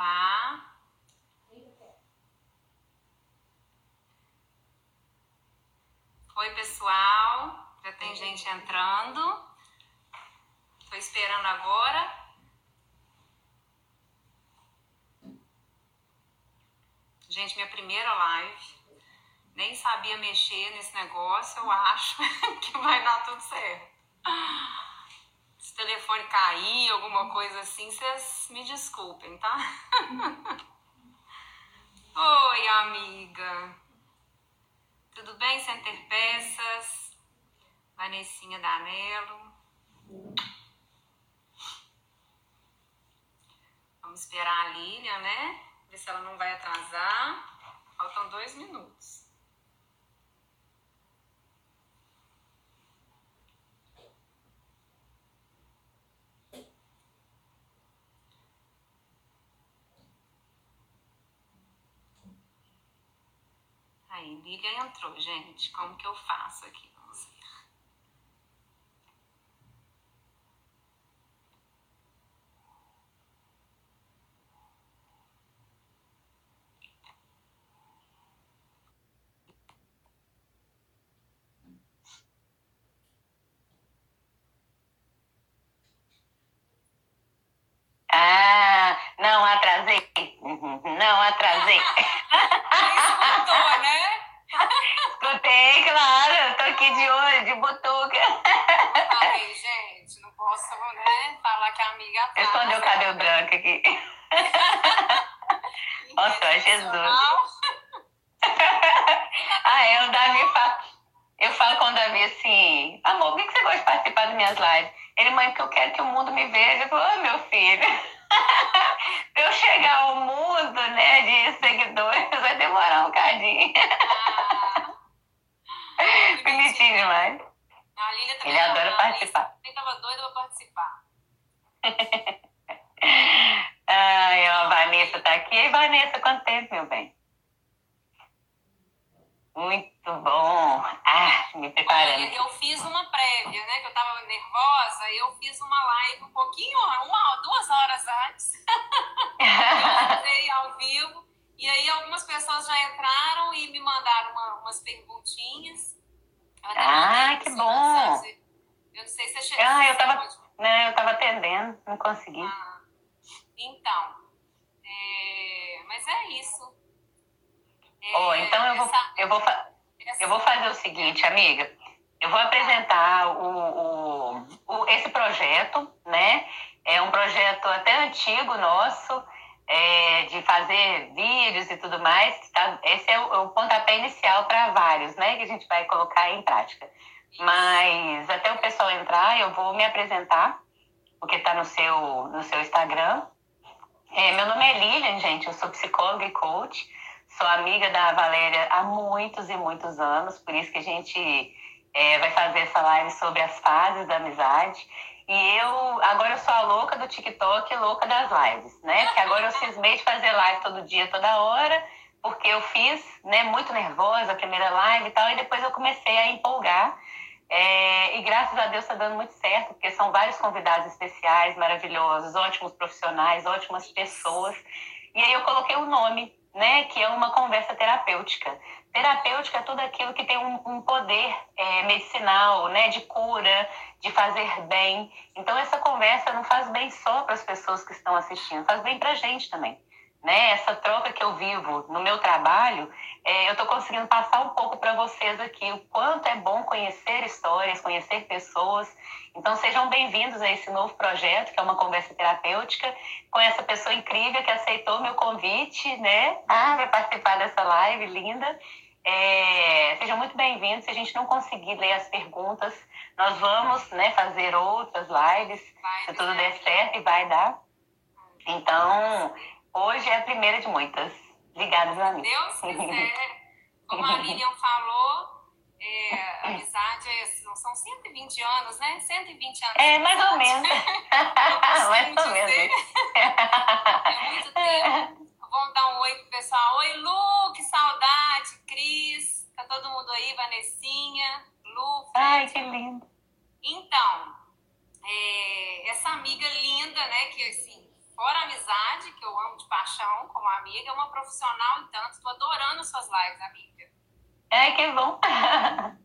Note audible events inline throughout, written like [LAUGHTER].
lá. Oi, pessoal. Já tem gente entrando. Tô esperando agora. Gente, minha primeira live. Nem sabia mexer nesse negócio. Eu acho [LAUGHS] que vai dar tudo certo. Se o telefone cair, alguma coisa assim, vocês me desculpem, tá? [LAUGHS] Oi, amiga. Tudo bem, Center Peças? Vanessinha Danelo. Vamos esperar a Lilian, né? Ver se ela não vai atrasar. Faltam dois minutos. Aí, Lilian entrou, gente. Como que eu faço aqui? Vamos ver. Ah, não atrasei. Uhum, Não atrasei. Isso mudou, né? Escutei, claro. Eu tô aqui de olho, de butuca. Falei, gente, não posso, né? Falar que a amiga atrasa. Escondeu o cabelo branco aqui. [LAUGHS] Nossa, Jesus. Ah, é, o Davi fala. Eu falo com o Davi assim, amor, por que você gosta de participar das minhas lives? Ele, mãe, porque eu quero que o mundo me veja. Eu falo, ah, meu filho. [LAUGHS] Pra eu chegar ao mundo, né, de seguidores, vai demorar um bocadinho. Ah, [LAUGHS] Bonitinho demais. A Lília também Ele adora participar. Também tava doida pra participar. [LAUGHS] Ai, a Vanessa tá aqui. E Vanessa, quanto tempo, meu bem? Muito bom. Ah, me Olha, preparando. eu fiz uma prévia, né? Que eu tava nervosa, eu fiz uma live um pouquinho, uma, duas horas antes. [LAUGHS] eu entrei ao vivo. E aí algumas pessoas já entraram e me mandaram uma- umas perguntinhas. Ah, que bom. Eu não sei se você chegou. Ah, eu se tava- você pode- Não, eu tava atendendo, não consegui. Ah, então, é, mas é isso. É, Ó, então eu vou, essa- eu, vou, fa- essa- eu vou fazer o seguinte, amiga. Eu vou apresentar o, o, o- esse projeto, né? É um projeto até antigo nosso, é, de fazer vídeos e tudo mais. tá- esse é o, o pontapé inicial para vários, né? Que a gente vai colocar em prática. Mas até o pessoal entrar, eu vou me apresentar, porque está no seu, no seu Instagram. É, meu nome é Lilian, gente, eu sou psicóloga e coach. Sou amiga da Valéria há muitos e muitos anos, por isso que a gente é, vai fazer essa live sobre as fases da amizade. E eu, agora eu sou a louca do TikTok e louca das lives, né? Porque agora eu cismei de fazer live todo dia, toda hora, porque eu fiz, né, muito nervosa a primeira live e tal, e depois eu comecei a empolgar. É, e graças a Deus está dando muito certo, porque são vários convidados especiais, maravilhosos, ótimos profissionais, ótimas pessoas. E aí eu coloquei o nome, né, que é uma conversa terapêutica. Terapêutica é tudo aquilo que tem um, um poder é, medicinal, né, de cura, de fazer bem. Então essa conversa não faz bem só para as pessoas que estão assistindo, faz bem para a gente também. Né? Essa troca que eu vivo no meu trabalho, é, eu estou conseguindo passar um pouco para vocês aqui o quanto é bom conhecer histórias, conhecer pessoas. Então sejam bem-vindos a esse novo projeto, que é uma conversa terapêutica, com essa pessoa incrível que aceitou meu convite, né? Ah, vai participar dessa live linda. É, sejam muito bem-vindos. Se a gente não conseguir ler as perguntas, nós vamos né, fazer outras lives, Vai, se tudo der certo, e vai dar. Então, hoje é a primeira de muitas. Obrigada, meu amigo. Deus [LAUGHS] quiser. Como a Lilian falou, é, [LAUGHS] amizade é- não são 120 anos, né? 120 anos. É, mais ou menos. [LAUGHS] Mais ou menos. É muito tempo. Vamos dar um oi pro pessoal. Oi, Lu, que saudade. Cris, tá todo mundo aí? Vanessinha, Lu, Ai, Fred. que lindo. Então, é, essa amiga linda, né, que assim, fora a amizade, que eu amo de paixão como amiga, é uma profissional, tanto. Estou adorando suas lives, amiga. É, que bom.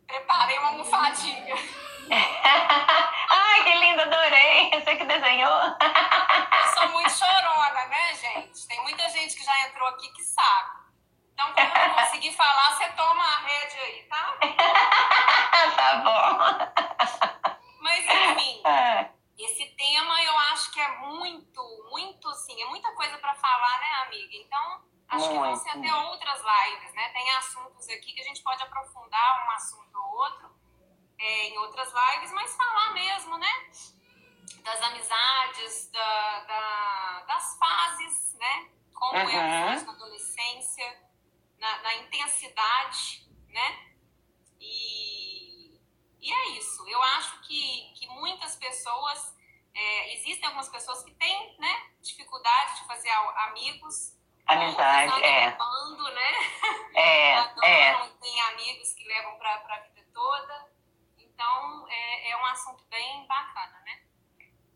Preparei uma almofadinha. [LAUGHS] Ai, que lindo, adorei. Você que desenhou. Eu sou muito chorona, né, gente? Tem muita gente que já entrou aqui que sabe. Então, quando eu não conseguir falar, você toma a rede aí, tá? [LAUGHS] tá bom. Mas, enfim, é. esse tema eu acho que é muito, muito, assim, é muita coisa para falar, né, amiga? Então, acho muito. que vão ser até outras lives, né? Tem assuntos aqui que a gente pode aprofundar um assunto ou outro é, em outras lives, mas falar mesmo, né? Das amizades, da, da das fases, né? Como uhum. é a na adolescência, na, na, intensidade, né? E, e é isso. Eu acho que, que muitas pessoas, é, existem algumas pessoas que têm, né? Dificuldade de fazer amigos. Amizade, é. Bando, né? É, [LAUGHS] é. tem amigos que levam para a vida toda. Então, é, é um assunto bem bacana, né?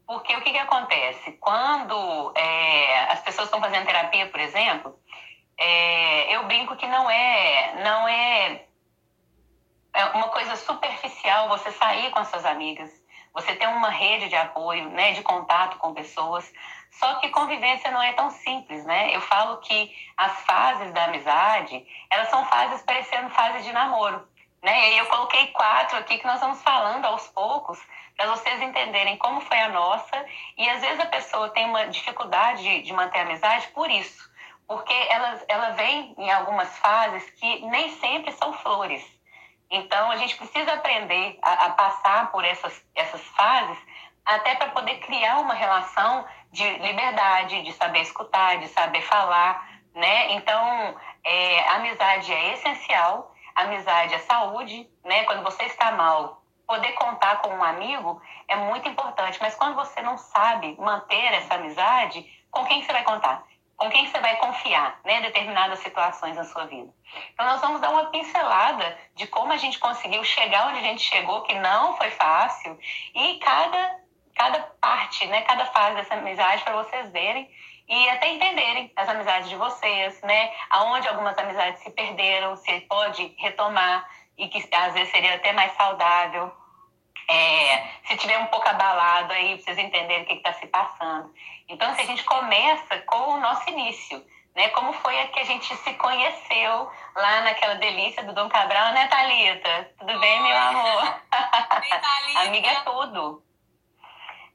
Porque o que, que acontece? Quando é, as pessoas estão fazendo terapia, por exemplo, é, eu brinco que não é, não é, é uma coisa superficial você sair com as suas amigas, você ter uma rede de apoio, né, de contato com pessoas. Só que convivência não é tão simples, né? Eu falo que as fases da amizade, elas são fases parecendo fases de namoro. Né? E eu coloquei quatro aqui que nós vamos falando aos poucos para vocês entenderem como foi a nossa. E às vezes a pessoa tem uma dificuldade de, de manter a amizade por isso, porque ela, ela vem em algumas fases que nem sempre são flores. Então a gente precisa aprender a, a passar por essas, essas fases até para poder criar uma relação de liberdade, de saber escutar, de saber falar, né? Então, é, amizade é essencial amizade é saúde, né? Quando você está mal, poder contar com um amigo é muito importante. Mas quando você não sabe manter essa amizade, com quem você vai contar? Com quem você vai confiar, né? Em determinadas situações na sua vida. Então, nós vamos dar uma pincelada de como a gente conseguiu chegar onde a gente chegou, que não foi fácil, e cada, cada parte, né? Cada fase dessa amizade para vocês verem e até entenderem as amizades de vocês, né? Aonde algumas amizades se perderam, se pode retomar e que às vezes seria até mais saudável. É, se tiver um pouco abalado aí, vocês entenderem o que está se passando. Então, se a gente começa com o nosso início, né? Como foi a que a gente se conheceu lá naquela delícia do Dom Cabral, né, Thalita? Tudo bem, meu amor? [LAUGHS] Amiga é tudo.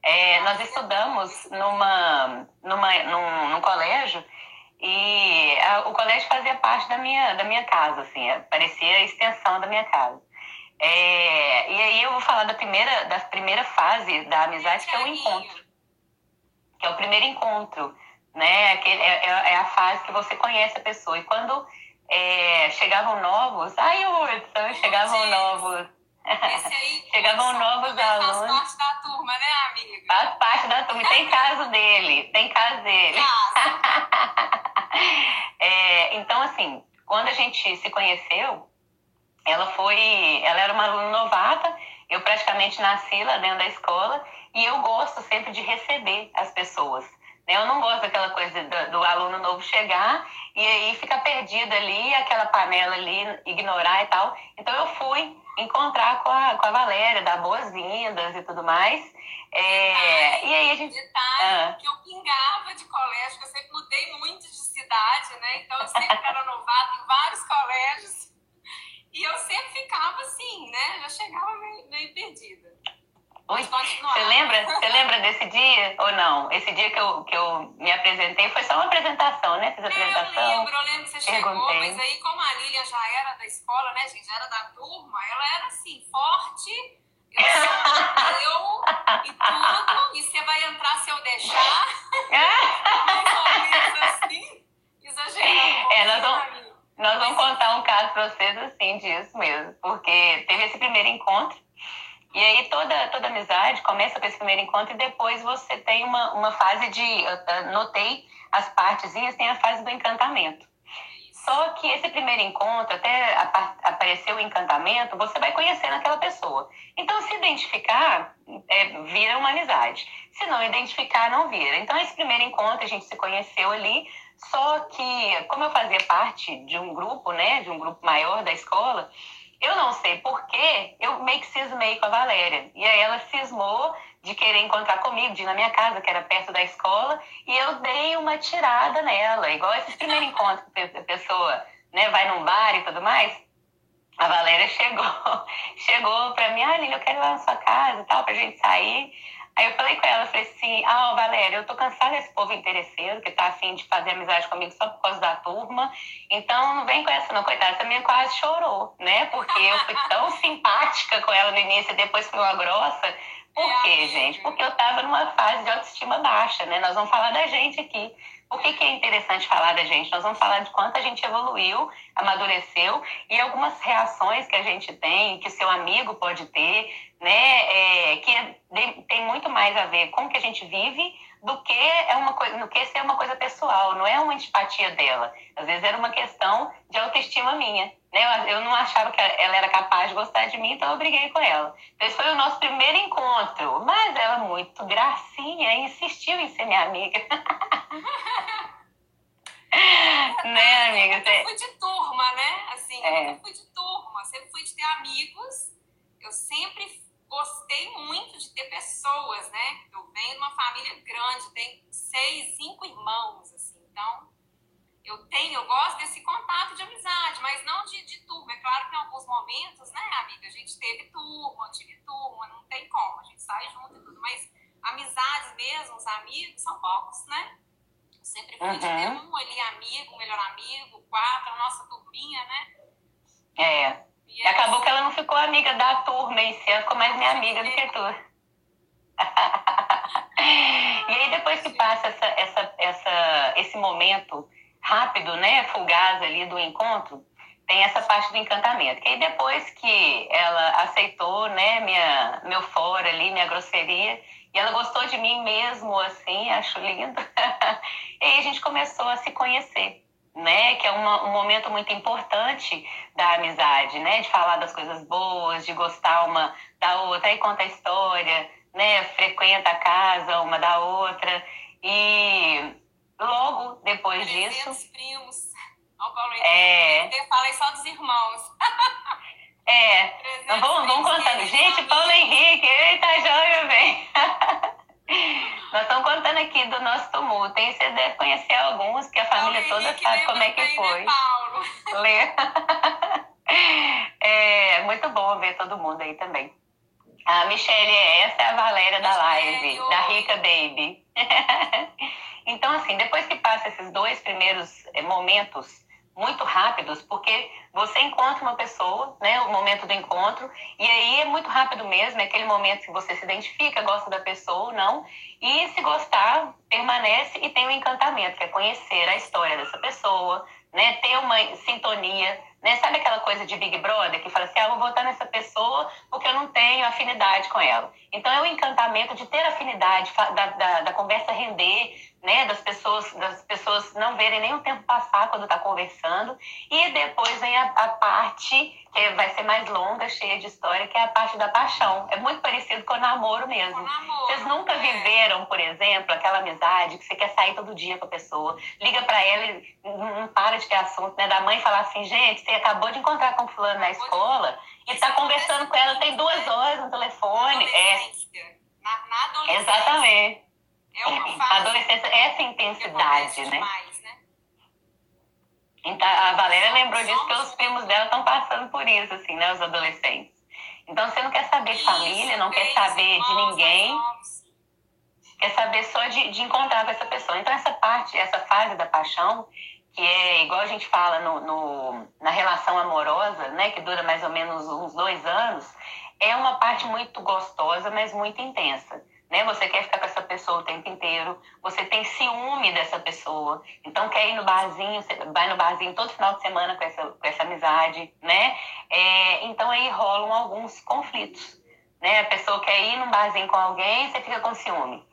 É, nós estudamos numa, numa, num, num colégio e a, o colégio fazia parte da minha, da minha casa, assim, é, parecia a extensão da minha casa. É, e aí eu vou falar da primeira, da primeira fase da amizade, que é o encontro. Que é o primeiro encontro, né? Aquele, é, é, é a fase que você conhece a pessoa. E quando é, chegavam novos, ai, Hudson, chegavam novos esse aí. [LAUGHS] Chegavam novos alunos. Faz parte da turma, né, amiga? Faz parte da turma. E tem caso dele. Tem caso dele. [LAUGHS] é, então, assim, quando a gente se conheceu, ela foi. Ela era uma aluna novata. Eu praticamente nasci lá dentro da escola. E eu gosto sempre de receber as pessoas. Né? Eu não gosto daquela coisa do, do, aluno novo chegar e aí ficar perdido ali, aquela panela ali, ignorar e tal. Então eu fui encontrar com a, com a Valéria, dar boas-vindas e tudo mais. É, e aí a gente. Detalhe ah. que eu pingava de colégio, eu sempre mudei muito de cidade, né? Então eu sempre era novata em vários colégios. E eu sempre ficava assim, né? Já chegava meio, meio perdida. Oi? Você lembra, você lembra desse dia ou não? Esse dia que eu, que eu me apresentei foi só uma apresentação, né? Fiz a apresentação. Eu lembro, eu lembro que você chegou, perguntei. mas aí como a Lilian já era da escola, né, gente? Já era da turma, ela era assim, forte. Eu, [LAUGHS] eu e tudo, e você vai entrar se eu deixar. [LAUGHS] Mais assim, exagerando. é, nós vamos, nós vamos contar um caso pra vocês assim disso mesmo, porque teve esse primeiro encontro e aí toda, toda amizade começa com esse primeiro encontro e depois você tem uma, uma fase de. Notei as partezinhas, tem a fase do encantamento. Só que esse primeiro encontro, até aparecer o encantamento, você vai conhecendo aquela pessoa. Então, se identificar, é, vira uma amizade. Se não identificar, não vira. Então, esse primeiro encontro, a gente se conheceu ali, só que, como eu fazia parte de um grupo, né, de um grupo maior da escola, eu não sei porquê, eu meio que cismei com a Valéria. E aí ela cismou de querer encontrar comigo, de ir na minha casa, que era perto da escola, e eu dei uma tirada nela, igual esse primeiro encontro que a pessoa né, vai num bar e tudo mais. A Valéria [LAUGHS] chegou, chegou pra mim, ah, Lili, eu quero ir lá na sua casa e tal, pra gente sair. Aí eu falei com ela, falei assim, ah, Valéria, eu tô cansada desse povo interesseiro que tá afim de fazer amizade comigo só por causa da turma. Então não vem com essa não, coitada. Essa minha quase chorou, né? Porque eu fui tão [LAUGHS] simpática com ela no início e depois fui uma grossa. Por quê, gente? Porque eu tava numa fase de autoestima baixa, né? Nós vamos falar da gente aqui. Por que, que é interessante falar da gente? Nós vamos falar de quanto a gente evoluiu, amadureceu e algumas reações que a gente tem, que seu amigo pode ter, né? É, que é, tem muito mais a ver com o que a gente vive do que é uma coisa, do que ser uma coisa pessoal, não é uma antipatia dela. Às vezes era uma questão de autoestima minha. Né? Eu não achava que ela era capaz de gostar de mim, então eu briguei com ela. Então, esse foi o nosso primeiro encontro. Mas ela, muito gracinha, insistiu em ser minha amiga. [LAUGHS] né, amiga? Eu fui de turma, né? Assim, é. eu fui de turma, sempre fui de ter amigos. Eu sempre gostei muito de ter pessoas, né? Eu venho de uma família grande, tenho seis, cinco irmãos, assim. Então, eu tenho, eu gosto desse contato de amizade, mas não de, de turma. É claro que em alguns momentos, né, amiga, a gente teve turma, eu tive turma, não tem como, a gente sai junto e tudo, mas amizades mesmo, os amigos, são poucos, né? Eu sempre fui uhum. de ter um ali amigo, um melhor amigo, quatro, a nossa turminha, né? É. E é acabou que ela não ficou amiga da turma em si, ela ficou mais minha amiga do que tu. [LAUGHS] [LAUGHS] e aí depois que passa essa, essa, essa, esse momento rápido, né, fugaz ali do encontro, tem essa parte do encantamento. Que aí depois que ela aceitou, né, minha, meu fora ali, minha grosseria, e ela gostou de mim mesmo, assim, acho lindo. [LAUGHS] e aí a gente começou a se conhecer, né, que é uma, um momento muito importante da amizade, né, de falar das coisas boas, de gostar uma da outra, aí conta a história, né, frequenta a casa uma da outra. E Logo depois disso. primos. Ao Paulo é... Eu falei só dos irmãos. [LAUGHS] É. Vamos, vamos contando. Gente, Paulo Henrique, eita, joia, vem. [LAUGHS] Nós estamos contando aqui do nosso tumulto. Tem você deve conhecer alguns, que a família Paulo toda sabe como é que bem, foi. Né, Paulo? [LAUGHS] É muito bom ver todo mundo aí também. A Michelle, essa é a Valéria da live, da Rica Baby. Então, assim, depois que passa esses dois primeiros eh, momentos muito rápidos, porque você encontra uma pessoa, né, o momento do encontro, e aí é muito rápido mesmo, é aquele momento que você se identifica, gosta da pessoa ou não, e se gostar, permanece e tem o um encantamento, que é conhecer a história dessa pessoa, né, ter uma sintonia, né, sabe aquela coisa de Big Brother que fala assim, ah, vou votar nessa pessoa porque eu não tenho afinidade com ela. Então é o encantamento de ter afinidade, da, da, da conversa render, né, das pessoas, das pessoas não verem nem o tempo passar quando está conversando. E depois vem a, a, parte que vai ser mais longa, cheia de história, que é a parte da paixão. É muito parecido com o namoro mesmo. O namoro, Vocês nunca é. viveram, por exemplo, aquela amizade que você quer sair todo dia com a pessoa, liga para ela e não para de ter assunto, né? Da mãe falar assim, gente, você acabou de encontrar com fulano na escola e está conversando com ela tem duas horas no telefone. É. Na, na. Exatamente. É uma fase. A adolescência, essa intensidade, né? Demais, né? Então, a Valéria lembrou disso porque os primos dela estão passando por isso, assim, né? Os adolescentes. Então, você não quer saber de família, não quer saber de ninguém. Quer saber só de, de encontrar com essa pessoa. Então, essa parte, essa fase da paixão, que é igual a gente fala no, no, na relação amorosa, né? Que dura mais ou menos uns dois anos, é uma parte muito gostosa, mas muito intensa né? Você quer ficar com essa pessoa o tempo inteiro, você tem ciúme dessa pessoa, então quer ir no barzinho, vai no barzinho todo final de semana com essa, com essa amizade, né? É, então aí rolam alguns conflitos, né? A pessoa quer ir num barzinho com alguém, você fica com ciúme.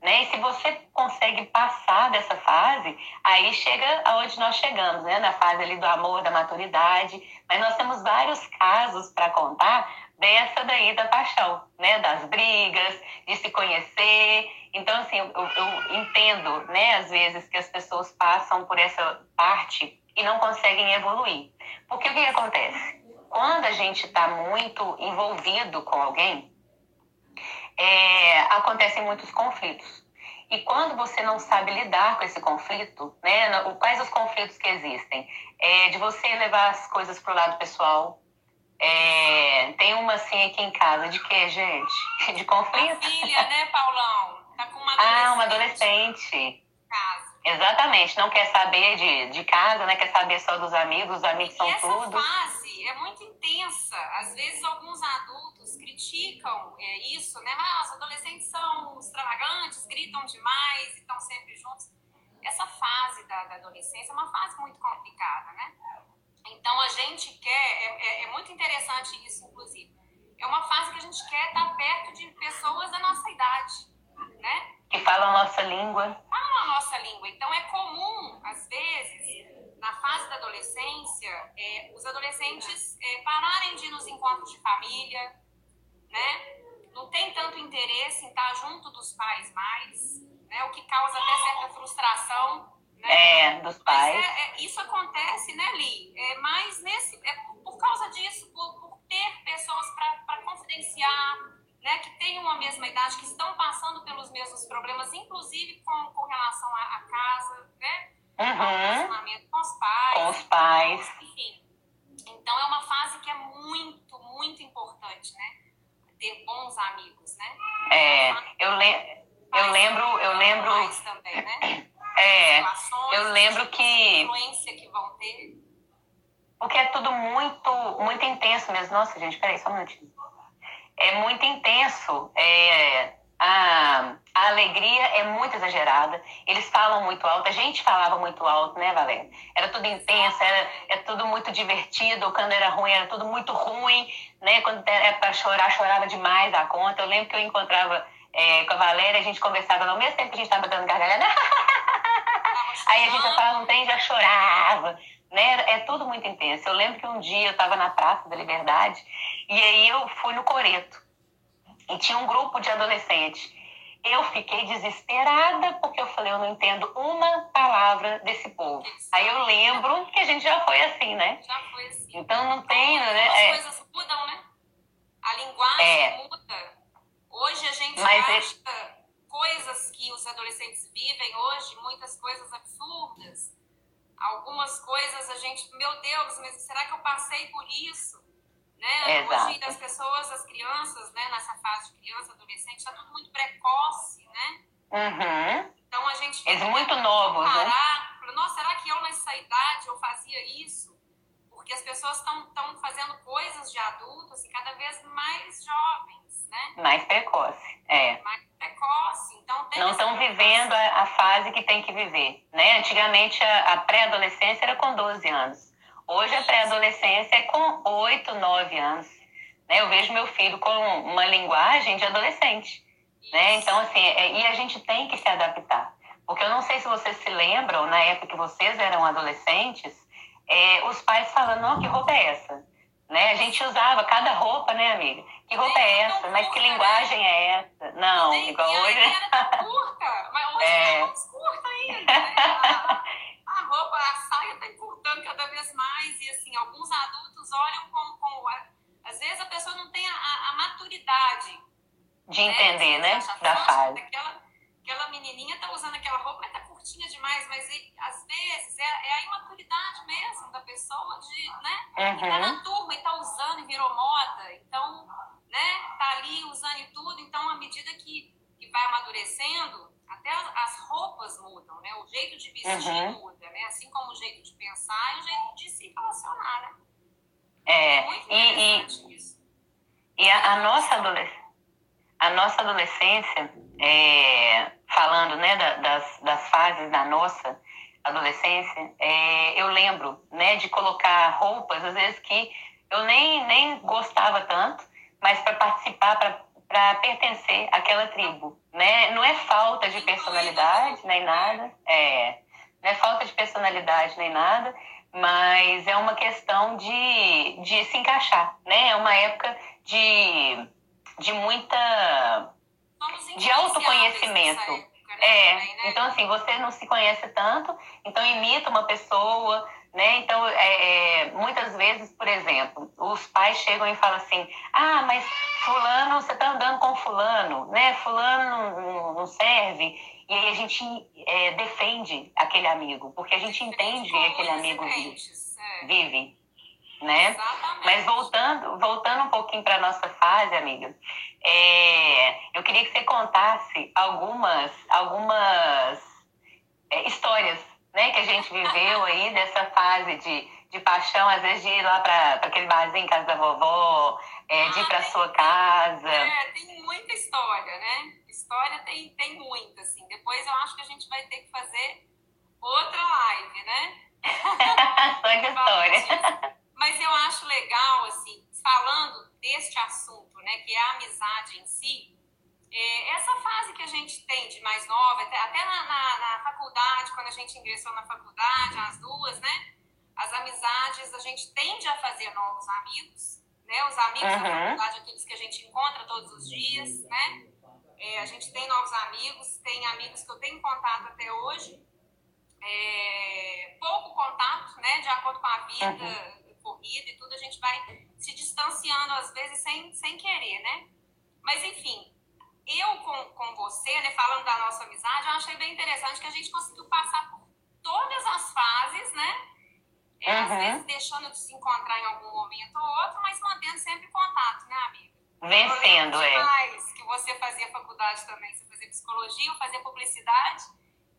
Né? E se você consegue passar dessa fase, aí chega aonde nós chegamos, né? Na fase ali do amor, da maturidade. Mas nós temos vários casos para contar dessa daí da paixão, né? Das brigas, de se conhecer. Então, assim, eu, eu entendo, né? Às vezes que as pessoas passam por essa parte e não conseguem evoluir. Porque o que, acontece? Quando a gente está muito envolvido com alguém, é, acontecem muitos conflitos. E quando você não sabe lidar com esse conflito, né, quais os conflitos que existem? É de você levar as coisas para o lado pessoal. É, tem uma assim aqui em casa, de que, gente? [LAUGHS] De conflito? A filha, né, Paulão? Tá com uma adolescente. Ah, uma adolescente. Casa. Exatamente, não quer saber de, de casa, né? Quer saber só dos amigos, os amigos e são essa tudo. Essa fase é muito intensa. Às vezes alguns adultos criticam é, isso, né? Ah, os adolescentes são extravagantes, gritam demais e estão sempre juntos. Essa fase da, da, adolescência é uma fase muito complicada, né? Então a gente quer, é, é, é muito interessante isso, inclusive. É uma fase que a gente quer estar perto de pessoas da nossa idade, né? Que falam a nossa língua. Falam a nossa língua. Então é comum, às vezes, na fase da adolescência, é, os adolescentes é, pararem de ir nos encontros de família, né? Não tem tanto interesse em estar junto dos pais mais, né? O que causa até certa frustração, né? É, dos pais. É, é, isso acontece, né, Li? É mais nesse, é por causa disso, por, por ter pessoas para confidenciar, né, que têm uma mesma idade, que estão passando pelos mesmos problemas, inclusive com, com relação à, à casa, né? Uhum. relacionamento com os pais. Com os pais. Enfim. Então é uma fase que é muito, muito importante, né? ter bons amigos, né? É, eu, le eu lembro, eu lembro. Também, né? [CLEARS THROAT] É, eu lembro tipo que. influência que vão ter. Porque é tudo muito, muito intenso mesmo. Nossa, gente, peraí, só um minutinho. É muito intenso. É, a, a alegria é muito exagerada. Eles falam muito alto. A gente falava muito alto, né, Valéria? Era tudo intenso, era, era tudo muito divertido. Quando era ruim, era tudo muito ruim. Né? Quando era para chorar, chorava demais a conta. Eu lembro que eu encontrava é, com a Valéria, a gente conversava no mesmo tempo que a gente estava dando gargalhada. [LAUGHS] Aí a gente falava um trem já chorava. Né? É tudo muito intenso. Eu lembro que um dia eu estava na Praça da Liberdade e aí eu fui no Coreto e tinha um grupo de adolescentes. Eu fiquei desesperada porque eu falei, eu não entendo uma palavra desse povo. Aí eu lembro que a gente já foi assim, né? Já foi assim. Então não tem, né? As é... coisas mudam, né? A linguagem é. muda. Hoje a gente Mas acha é... coisas que os adolescentes vivem hoje, muitas coisas absurdas. Algumas coisas a gente, meu Deus, mas será que eu passei por isso? Né? Exato. Hoje as pessoas, as crianças, né, nessa fase de criança, adolescente, está tudo muito precoce, né? Uhum. Então a gente Eles muito novos, parar, né? Nossa, será que eu nessa idade eu fazia isso? Porque as pessoas estão fazendo coisas de adultos e cada vez mais jovens, né? Mais precoce, é. Mais precoce. Então, Não estão vivendo a, a, fase que tem que viver, né? Antigamente a, a pré-adolescência era com 12 anos. Hoje a pré-adolescência é com 8, 9 anos. Né? Eu vejo meu filho com uma linguagem de adolescente. Né? Então, assim, é, e a gente tem que se adaptar. Porque eu não sei se vocês se lembram, na época que vocês eram adolescentes, é, os pais falando, não, que roupa é essa? Né? A gente usava cada roupa, né, amiga? Que roupa é essa? Mas que linguagem é essa? Não, igual hoje. Era curta, mas hoje é, é mais curta ainda. Né? a roupa, a saia está encurtando cada vez mais e assim, alguns adultos olham com, com às vezes a pessoa não tem a, a maturidade de né? entender, né, da fase. Aquela, aquela menininha está usando aquela roupa, mas tá curtinha demais, mas e, às vezes é, é, a imaturidade mesmo da pessoa de, né, uhum. tá na turma e tá usando e virou moda, então, né, tá ali usando e tudo, então à medida que, que vai amadurecendo, até as roupas mudam, né? O jeito de vestir uhum. muda, né? Assim como o jeito de pensar e o jeito de se relacionar, né? É, é muito interessante e, isso. E a, a nossa adolescência, a nossa adolescência, é, falando né, da, das, das fases da nossa adolescência, é, eu lembro né, de colocar roupas, às vezes que eu nem, nem gostava tanto, mas para participar, para pertencer àquela tribo, né? Não é falta de personalidade nem nada, é, não é falta de personalidade nem nada, mas é uma questão de, de se encaixar, né? É uma época de, de muita de autoconhecimento. É, também, né? então assim, você não se conhece tanto, então imita uma pessoa, né? Então, é, é, muitas vezes, por exemplo, os pais chegam e falam assim: ah, mas Fulano, você está andando com Fulano, né? Fulano não, não serve. E aí a gente é, defende aquele amigo, porque a gente entende que aquele amigo vive, é. vive né? Exatamente. Mas voltando, voltando um pouquinho para nossa fase, amiga, é, eu queria que você contasse algumas, algumas é, histórias né, que a gente viveu aí dessa fase de, de paixão, às vezes de ir lá para aquele barzinho em casa da vovó, é, ah, de ir para sua casa. É, tem muita história, né? História tem, tem muita, assim. Depois eu acho que a gente vai ter que fazer outra live, né? [LAUGHS] [LAUGHS] Só de história. Mas eu acho legal, assim, falando deste assunto, né, que é a amizade em si, é, essa fase que a gente tem de mais nova, até, até na, na, na, faculdade, quando a gente ingressou na faculdade, as duas, né? As amizades, a gente tende a fazer novos amigos, né? Os amigos uhum. da faculdade, aqueles que a gente encontra todos os dias, né? É, a gente tem novos amigos, tem amigos que eu tenho contato até hoje. É, pouco contato, né? De acordo com a vida uhum. Corrida e tudo, a gente vai se distanciando às vezes sem, sem querer, né? Mas enfim, eu com, com você, né, falando da nossa amizade, eu achei bem interessante que a gente conseguiu passar por todas as fases, né? É, uhum. Às vezes deixando de se encontrar em algum momento ou outro, mas mantendo sempre contato, né, amiga? Vencendo, é. mais que você fazia faculdade também, você fazia psicologia, eu fazia publicidade,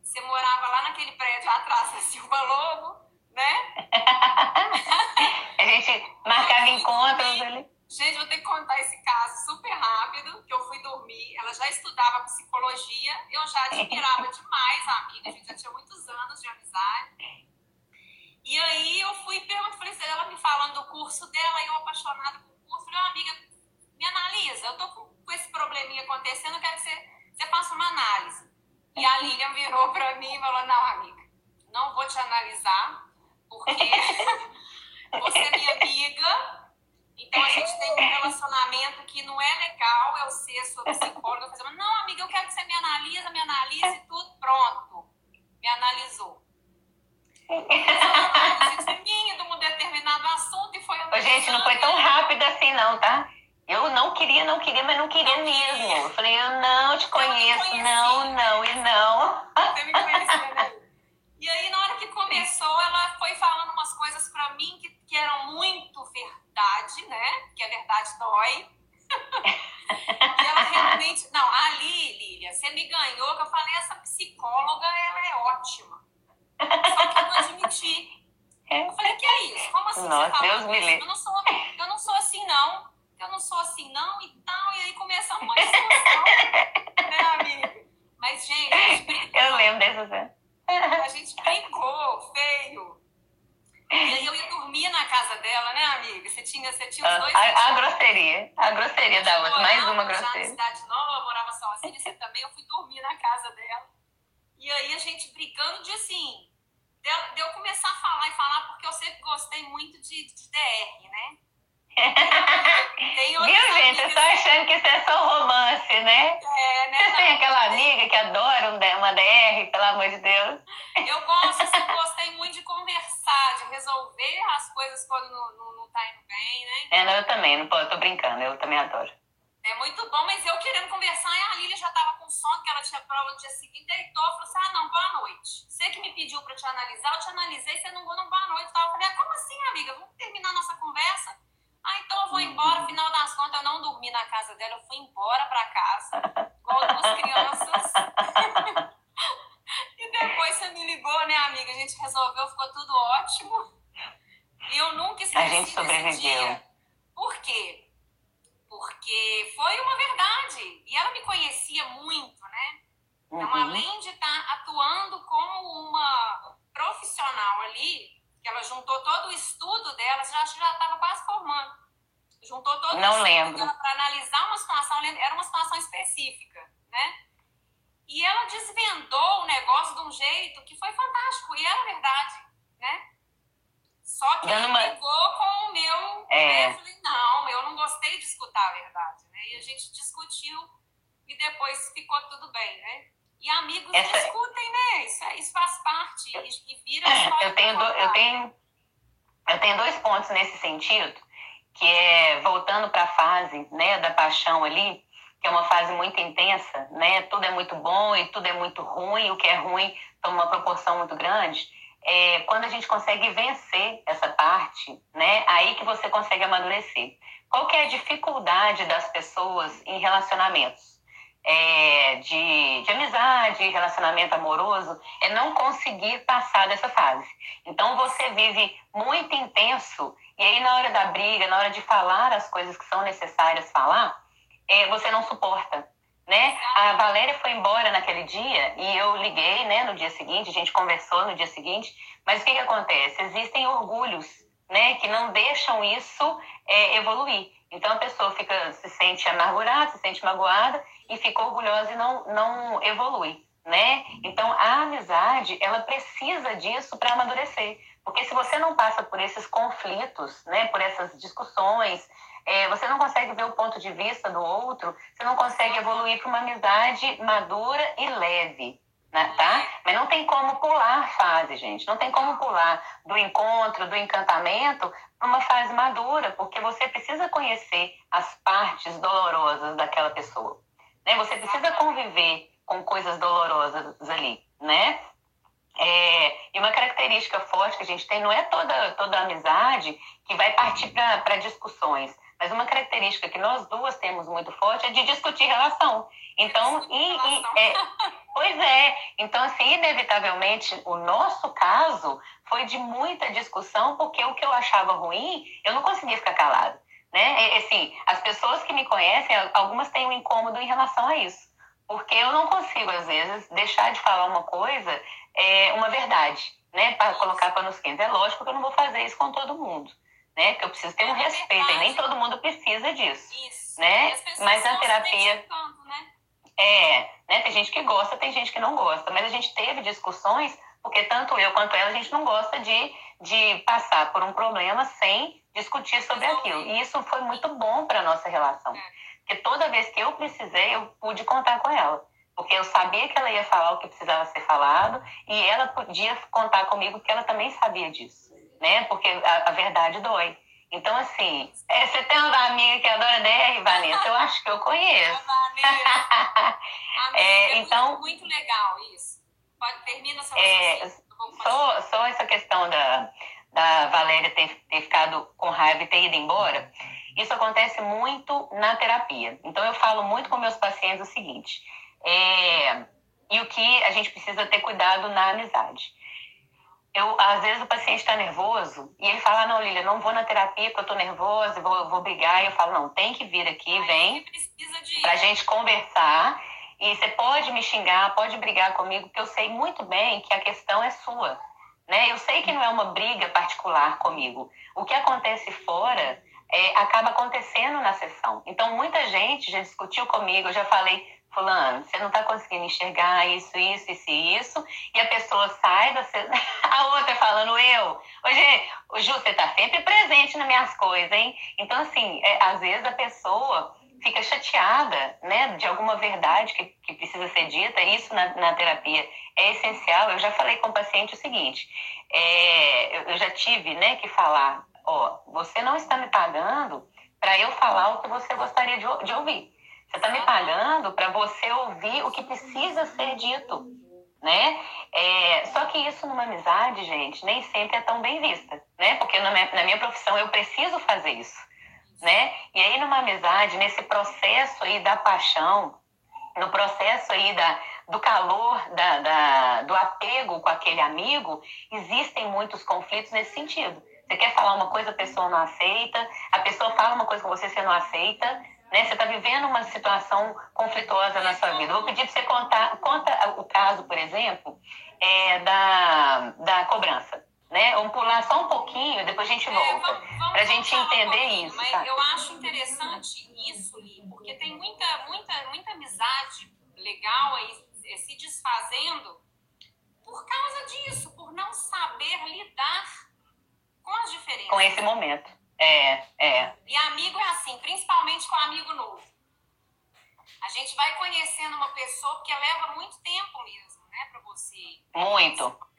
você morava lá naquele prédio atrás da Silva Lobo, né? [LAUGHS] a gente marcava encontros ali. Gente, vou ter que contar esse caso super rápido, que eu fui dormir, ela já estudava psicologia, eu já admirava [LAUGHS] demais a amiga, a gente já tinha muitos anos de amizade. E aí eu fui perguntar, falei assim, ela me falando do curso dela, eu apaixonada por curso, falei, oh, amiga, me analisa, eu tô com, com esse probleminha acontecendo, eu quero que você, você faça uma análise. E a Lilian virou pra mim e falou, não, amiga, não vou te analisar, porque [LAUGHS] você é minha amiga, então a gente tem um relacionamento que não é legal, eu ser sua psicóloga, fazer, não, amiga, eu quero que você me analisa, me analise tudo, pronto. Me analisou. Análise de um determinado assunto e foi Gente, não foi tão rápido assim, não, tá? Eu não queria, não queria, mas não queria não mesmo. Queria. Eu falei, eu não te conheço, não, não e não. Você me conhecia, né? [LAUGHS] E aí, que começou, ela foi falando umas coisas pra mim que, que eram muito verdade, né? Que a verdade dói. [LAUGHS] e ela realmente. Não, ali, Lília, você me ganhou, que eu falei, essa psicóloga, ela é ótima. Só que eu não admiti. Eu falei, que é isso? Como assim Nossa, você Deus me livre. Eu não, sou, eu não sou assim, não. Eu não sou assim, não, e tal. E aí começamos uma discussão, né, amiga? Mas, gente, [LAUGHS] eu lembro dessa [LAUGHS] a gente brincou, feio. E aí eu ia dormir na casa dela, né, amiga? Você tinha, você tinha os dois. A, a, a grosseria. A grosseria da outra, mais uma grosseria. Já na cidade nova, morava sozinha, você também. Eu fui dormir na casa dela. E aí a gente brincando de assim. De, eu começar a falar e falar, porque eu sempre gostei muito de, de DR, né? Viu, gente? Eu tô achando que isso é só romance, né? É, né? Você tem aquela amiga que adora uma DR, pelo amor de Deus. Eu gosto, assim, gostei muito de conversar, de resolver as coisas quando não, não, não tá indo bem, né? É, não, eu também, não tô brincando, eu também adoro. É muito bom, mas eu querendo conversar, e a Lília já tava com sono, que ela tinha prova no dia seguinte, deitou, falou assim, ah, não, boa noite. Você que me pediu pra te analisar, eu te analisei, você não vou, não, boa noite. Eu falei, ah, como assim, amiga? Vamos terminar nossa conversa? Ah, então eu vou embora. Final das contas, eu não dormi na casa dela, eu fui embora pra casa, igual duas [LAUGHS] crianças. e depois você me ligou, né, amiga? A gente resolveu, ficou tudo ótimo. E eu nunca esqueci a gente sobreviveu. dia. Por quê? Porque foi uma verdade. E ela me conhecia muito, né? Então, uhum. além de estar tá atuando como uma profissional ali, que ela juntou todo o estudo dela, já já estava. Juntou Não lembro. para analisar uma situação, era uma situação específica, né? E ela desvendou o negócio de um jeito que foi fantástico, e era verdade, né? Só que ele uma... pegou com o meu. É. Eu falei, não, eu não gostei de escutar a verdade, né? E a gente discutiu e depois ficou tudo bem, né? E amigos Essa... escutem, né? Isso, é, isso faz parte e, e vira eu tenho, do, eu tenho Eu tenho dois pontos nesse sentido, que é voltando para a fase né, da paixão ali, que é uma fase muito intensa, né? Tudo é muito bom e tudo é muito ruim, o que é ruim toma uma proporção muito grande. É, quando a gente consegue vencer essa parte, né? Aí que você consegue amadurecer. Qual que é a dificuldade das pessoas em relacionamentos? É, de, de amizade, relacionamento amoroso, é não conseguir passar dessa fase. Então você vive muito intenso, e aí na hora da briga, na hora de falar as coisas que são necessárias falar, é, você não suporta. Né? A Valéria foi embora naquele dia e eu liguei né, no dia seguinte, a gente conversou no dia seguinte, mas o que, que acontece? Existem orgulhos né, que não deixam isso é, evoluir. Então a pessoa fica, se sente amargurada, se sente magoada e fica orgulhosa e não, não evolui, né? Então a amizade, ela precisa disso para amadurecer. Porque se você não passa por esses conflitos, né, por essas discussões, é, você não consegue ver o ponto de vista do outro, você não consegue evoluir para uma amizade madura e leve né, tá? Mas não tem como pular fase, gente. Não tem como pular do encontro, do encantamento, para uma fase madura, porque você precisa conhecer as partes dolorosas daquela pessoa. Né? Você precisa conviver com coisas dolorosas ali, né? É, e uma característica forte que a gente tem não é toda, toda amizade que vai partir para discussões, mas uma característica que nós duas temos muito forte é de discutir relação. Então, e, e é, pois é. Então, assim, inevitavelmente, o nosso caso foi de muita discussão, porque o que eu achava ruim, eu não conseguia ficar calada. Né? assim, as pessoas que me conhecem, algumas têm um incômodo em relação a isso. Porque eu não consigo, às vezes, deixar de falar uma coisa, é, uma verdade, né? Para colocar panos quentes. É lógico que eu não vou fazer isso com todo mundo né? Que eu preciso ter um é respeito, e nem todo mundo precisa disso. Isso. Né? Mas a terapia. né? É, né? Tem gente que gosta, tem gente que não gosta. Mas a gente teve discussões, porque tanto eu quanto ela, a gente não gosta de, de passar por um problema sem discutir sobre aquilo. E isso foi muito bom para nossa relação. É. Porque toda vez que eu precisei, eu pude contar com ela. Porque eu sabia que ela ia falar o que precisava ser falado e ela podia contar comigo que ela também sabia disso né? Porque a, a verdade dói. Então, assim, é, você tem uma amiga que adora DR, Vanessa? Eu acho que eu conheço. [LAUGHS] é, [LAUGHS] então, muito legal isso. Pode, termina essa é, só, só essa questão da, da Valéria ter, ter ficado com raiva e ter ido embora, isso acontece muito na terapia. Então, eu falo muito com meus pacientes o seguinte, é, e o que a gente precisa ter cuidado na amizade eu, às vezes o paciente está nervoso e ele fala, não, Lília, não vou na terapia porque eu estou nervoso, vou, vou brigar. E eu falo, não, tem que vir aqui, Ai, vem, para a gente conversar. E você pode me xingar, pode brigar comigo, porque eu sei muito bem que a questão é sua. Né? Eu sei que não é uma briga particular comigo. O que acontece fora é, acaba acontecendo na sessão. Então, muita gente já discutiu comigo, eu já falei, fulano, você não está conseguindo enxergar isso, isso, isso e isso, e a pessoa sai, você... [LAUGHS] a outra falando eu. Hoje, o Ju, você está sempre presente nas minhas coisas, hein? Então, assim, é, às vezes a pessoa fica chateada, né, de alguma verdade que, que precisa ser dita, isso na, na terapia é essencial. Eu já falei com o paciente o seguinte, é, eu, eu já tive, né, que falar, ó, você não está me pagando para eu falar o que você gostaria de, de ouvir. Você está me pagando para você ouvir o que precisa ser dito, né? É, só que isso numa amizade, gente, nem sempre é tão bem vista, né? Porque na minha, na minha profissão eu preciso fazer isso, né? E aí numa amizade, nesse processo aí da paixão, no processo aí da, do calor, da, da, do apego com aquele amigo, existem muitos conflitos nesse sentido. Você quer falar uma coisa, a pessoa não aceita, a pessoa fala uma coisa com você, você não aceita, né? Você está vivendo uma situação conflituosa na sua vida. Vou pedir para você contar conta o caso, por exemplo, é, da, da cobrança. Né? Vamos pular só um pouquinho, depois a gente é, volta. Para a gente entender um isso. Mas tá? eu acho interessante isso, Li, porque tem muita, muita, muita amizade legal aí se desfazendo por causa disso, por não saber lidar com as diferenças. Com esse momento. É, é. E amigo é assim, principalmente com amigo novo. A gente vai conhecendo uma pessoa porque leva muito tempo mesmo, né, para você. Muito.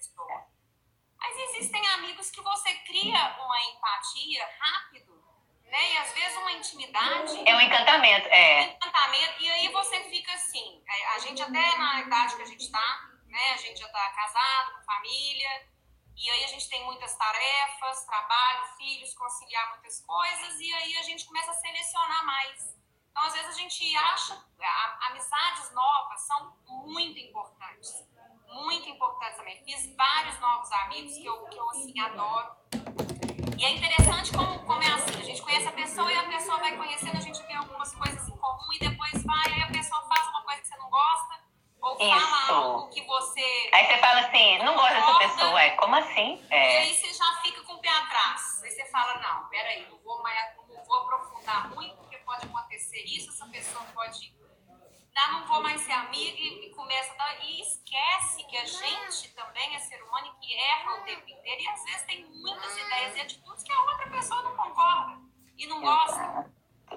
Mas existem amigos que você cria uma empatia rápido, né? E às vezes uma intimidade. É um encantamento, é. Um encantamento. E aí você fica assim, é, a gente até na idade que a gente tá, né? A gente já tá casado, com família. E aí a gente tem muitas tarefas, trabalho, filhos, conciliar muitas coisas. E aí a gente começa a selecionar mais. Então, às vezes, a gente acha amizades novas são muito importantes. Muito importantes também. Fiz vários novos amigos que eu, que eu assim, adoro. E é interessante como, como é assim: a gente conhece a pessoa e a pessoa vai conhecendo, a gente tem algumas coisas em comum e depois vai, aí a pessoa faz uma coisa que você não gosta. Ou fala Isso. algo que você. Aí você fala assim, não gosto dessa pessoa. É, como assim? É. E aí você já fica com o pé atrás. Aí você fala, não, peraí, não vou, mais, não vou aprofundar muito pode acontecer isso, essa pessoa pode. Não, não vou mais ser amiga e, começa a dar. E esquece que a gente também é ser humano e que erra o tempo inteiro. E às vezes tem muitas ideias e atitudes que a outra pessoa não concorda e não gosta.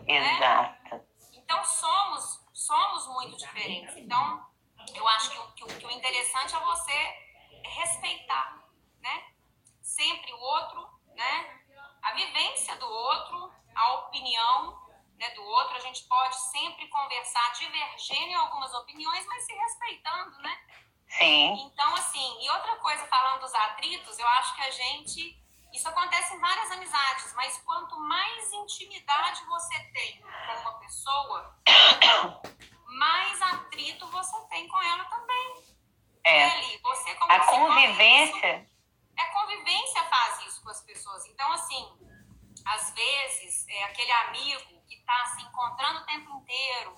Exato. Né? Então somos, somos muito diferentes. Então, eu acho que o, que, o, que o interessante é você respeitar, né? Sempre o outro, né? A vivência do outro, a opinião, né, do outro, a gente pode sempre conversar divergendo em algumas opiniões, mas se respeitando, né? Sim. Então, assim, e outra coisa, falando dos atritos, eu acho que a gente. Isso acontece em várias amizades, mas quanto mais intimidade você tem com uma pessoa, [COUGHS] mais atrito você tem com ela também. É. Ali, você, a convivência. Isso, a convivência faz isso com as pessoas. Então, assim, às vezes, é, aquele amigo está se encontrando o tempo inteiro,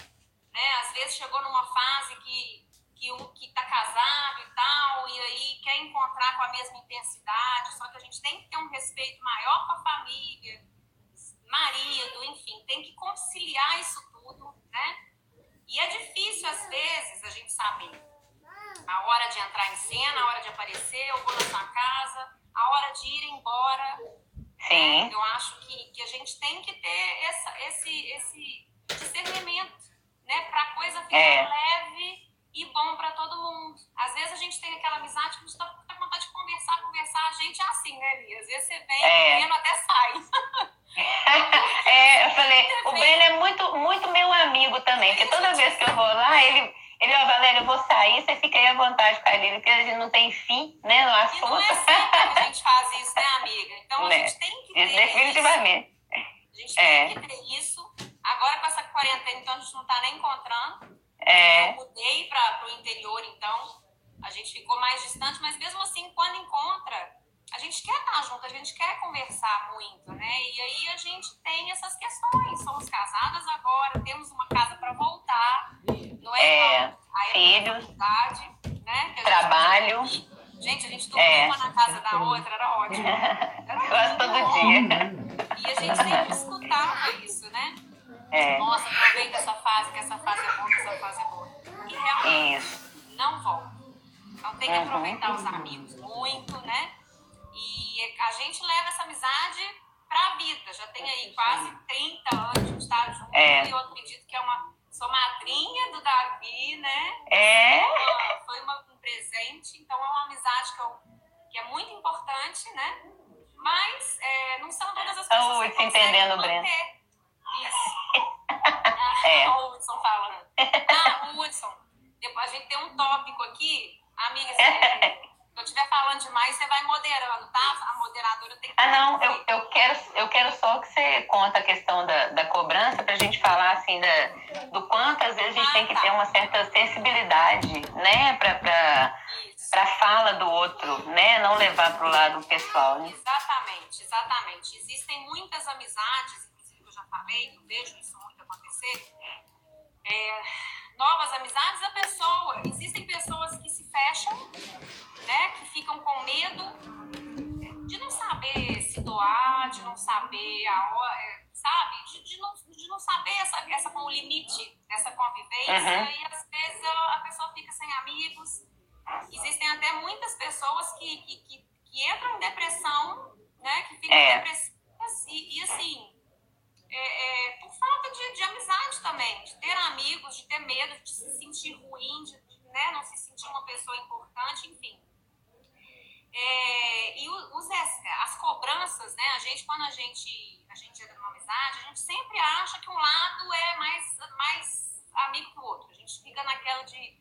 né? Às vezes chegou numa fase que que o que está casado e tal, e aí quer encontrar com a mesma intensidade, só que a gente tem que ter um respeito maior com a família, marido, enfim, tem que conciliar isso tudo, né? E é difícil, às vezes, a gente saber a hora de entrar em cena, a hora de aparecer, eu vou na sua casa, a hora de ir embora, Sim. Eu acho que, que a gente tem que ter essa, esse, esse discernimento, né? Para a coisa ficar é. leve e bom para todo mundo. Às vezes a gente tem aquela amizade que a gente tá com vontade de conversar, conversar. A gente é assim, né, Lia? Às vezes você vem é. e até sai. [LAUGHS] é, eu falei, o Breno é muito, muito meu amigo também, porque toda vez que eu vou lá, ele ele, ó, Valéria, eu vou sair, você fica aí à vontade com a Lili, porque a gente não tem fim, né, no assunto. E não é sempre que a gente faz isso, né, amiga? Então né? a gente tem que ter Definitivamente. Isso. A gente é. tem que ter isso. Agora com essa quarentena, então, a gente não tá nem encontrando. É. Eu mudei para o interior, então, a gente ficou mais distante, mas mesmo assim, quando encontra, a gente quer estar junto, a gente quer conversar muito, né? E aí a gente tem essas questões. Somos casadas agora, temos uma casa para voltar, não é? é filhos, né? trabalho. Gente, a gente dormia é. uma na casa da outra, era ótimo. Era [LAUGHS] Quase todo dia. E a gente sempre escutava isso, né? É. Nossa, aproveita essa fase, que essa fase é boa, que essa fase é boa. E realmente isso. não volta. Então tem que uhum. aproveitar os amigos muito, né? E a gente leva essa amizade para a vida. Já tem aí quase 30 anos, a gente está junto. É. E eu acredito que é uma. Sou madrinha do Davi, né? É. Uma, presente, então é uma amizade que, eu, que é muito importante, né? Mas é, não são todas as pessoas. Oh, que entendendo, Breno. Isso. [LAUGHS] Ah, é. o Hudson falando. Ah, o Hudson. Depois a gente tem um tópico aqui, amiga, você [LAUGHS] eu estiver falando demais, você vai moderando, tá? A moderadora tem que. Ah, não, eu, eu, quero, eu quero só que você conta a questão da, da cobrança para a gente falar assim da, do quanto às vezes a gente ah, tem que tá. ter uma certa sensibilidade, né, para a fala do outro, né? Não levar para o lado pessoal. Né? Exatamente, exatamente. Existem muitas amizades, inclusive eu já falei, eu vejo isso muito acontecer. É, novas amizades, a pessoa. Existem pessoas que se fecham né, que ficam com medo de não saber se doar, de não saber a hora, é, sabe? De, de, não, de não saber essa, essa com o limite dessa convivência uhum. e às vezes a pessoa fica sem amigos. Existem até muitas pessoas que, que, que, que entram em depressão, né? Que ficam é. depressivas e, e assim, é, é, por falta de, de amizade também, de ter amigos, de ter medo, de se sentir ruim, de, né, não se sentir uma pessoa importante, enfim. É, e os, as cobranças, né? A gente, quando a gente, a gente entra numa amizade, a gente sempre acha que um lado é mais, mais amigo que o outro. A gente fica naquela de,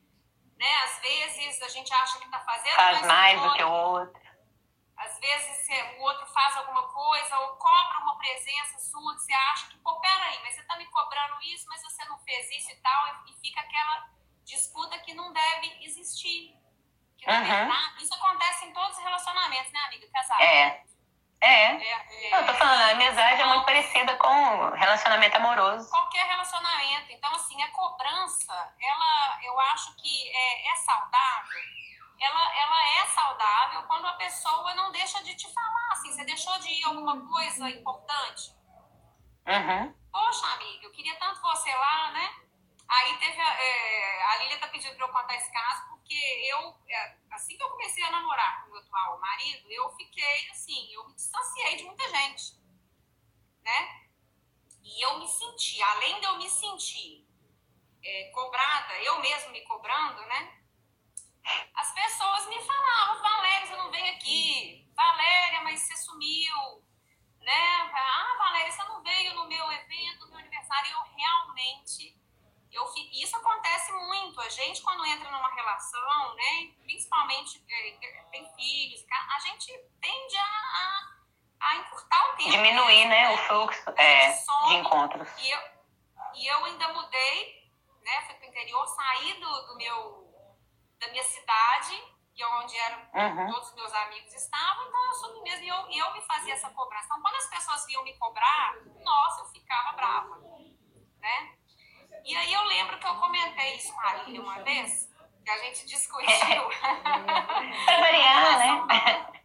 né? Às vezes a gente acha que tá fazendo faz mais do que o outro. Às vezes o outro faz alguma coisa ou cobra uma presença sua que você acha que, pô, peraí, mas você tá me cobrando isso, mas você não fez isso e tal, e fica aquela disputa que não deve existir. Que, na uhum. verdade, isso acontece em todos os relacionamentos, né, amiga? Casado. É. É. é, é não, eu tô falando, a amizade é muito parecida com relacionamento amoroso. Qualquer relacionamento. Então, assim, a cobrança, ela, eu acho que é, é saudável. Ela, ela é saudável quando a pessoa não deixa de te falar, assim, você deixou de ir alguma coisa importante. Uhum. Poxa, amiga, eu queria tanto você lá, né? Aí teve a, é, a Lília tá pedindo para eu contar esse caso, porque eu, é, assim que eu comecei a namorar com o meu atual marido, eu fiquei assim, eu me distanciei de muita gente, né? E eu me senti, além de eu me sentir é, cobrada, eu mesmo me cobrando, né? As pessoas me falavam, Valéria, você não vem aqui. Valéria, mas você sumiu, né? Ah, Valéria, você não veio no meu evento, no meu aniversário. Eu realmente eu, isso acontece muito. A gente, quando entra numa relação, né, principalmente é, tem filhos, a gente tende a, a, a encurtar o tempo. Diminuir, né, o fluxo é, de encontros. E eu, e eu ainda mudei, né, fui para o interior, saí do, do meu, da minha cidade, que é onde eram uhum. todos os meus amigos estavam, então eu sumi mesmo e eu, eu me fazia essa cobrança. Então, quando as pessoas vinham me cobrar, nossa, eu ficava brava, né? E aí eu lembro que eu comentei isso com a Lili uma vez, que a gente discutiu. [LAUGHS] pra variar, né?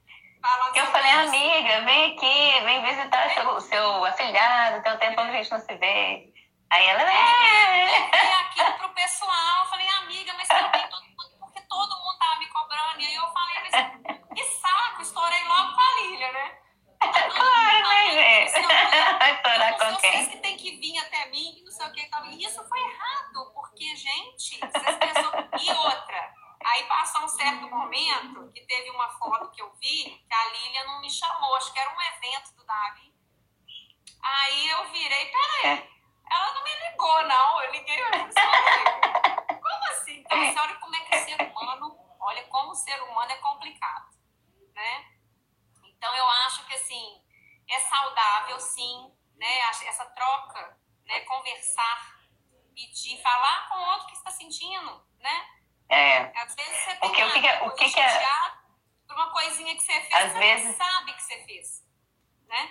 eu falei, amiga, vem aqui, vem visitar o seu, seu afilhado, tem um tempo que a gente não se vê. Aí ela, é. É aquilo pro pessoal, eu falei, amiga, mas também [LAUGHS] todo mundo, porque todo mundo tava me cobrando. E aí eu falei, mas que saco, estourei logo com a Lília, né? Claro, né, gente? Vai estourar com quem? Vocês que tem que vir até mim, não sei o que. E isso foi errado, porque, gente, vocês pensam... E outra, aí passou um certo momento que teve uma foto que eu vi que a Lília não me chamou, acho que era um evento do Davi. Aí eu virei, peraí, é. ela não me ligou, não. Eu liguei e falei, como assim? Então, você olha como é que o ser humano, olha como o ser humano é complicado, né? Então, eu acho que, assim, é saudável, sim, né? Essa troca, né? Conversar, pedir, falar com o outro que está sentindo, né? É. Às vezes você tem Porque, uma, o que, que, o que, que é... por uma coisinha que você fez, Às você vezes... sabe que você fez, né?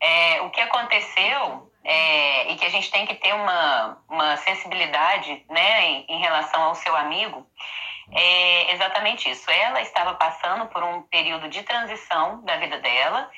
É, o que aconteceu é, e que a gente tem que ter uma, uma sensibilidade né, em, em relação ao seu amigo é exatamente isso. Ela estava passando por um período de transição da vida dela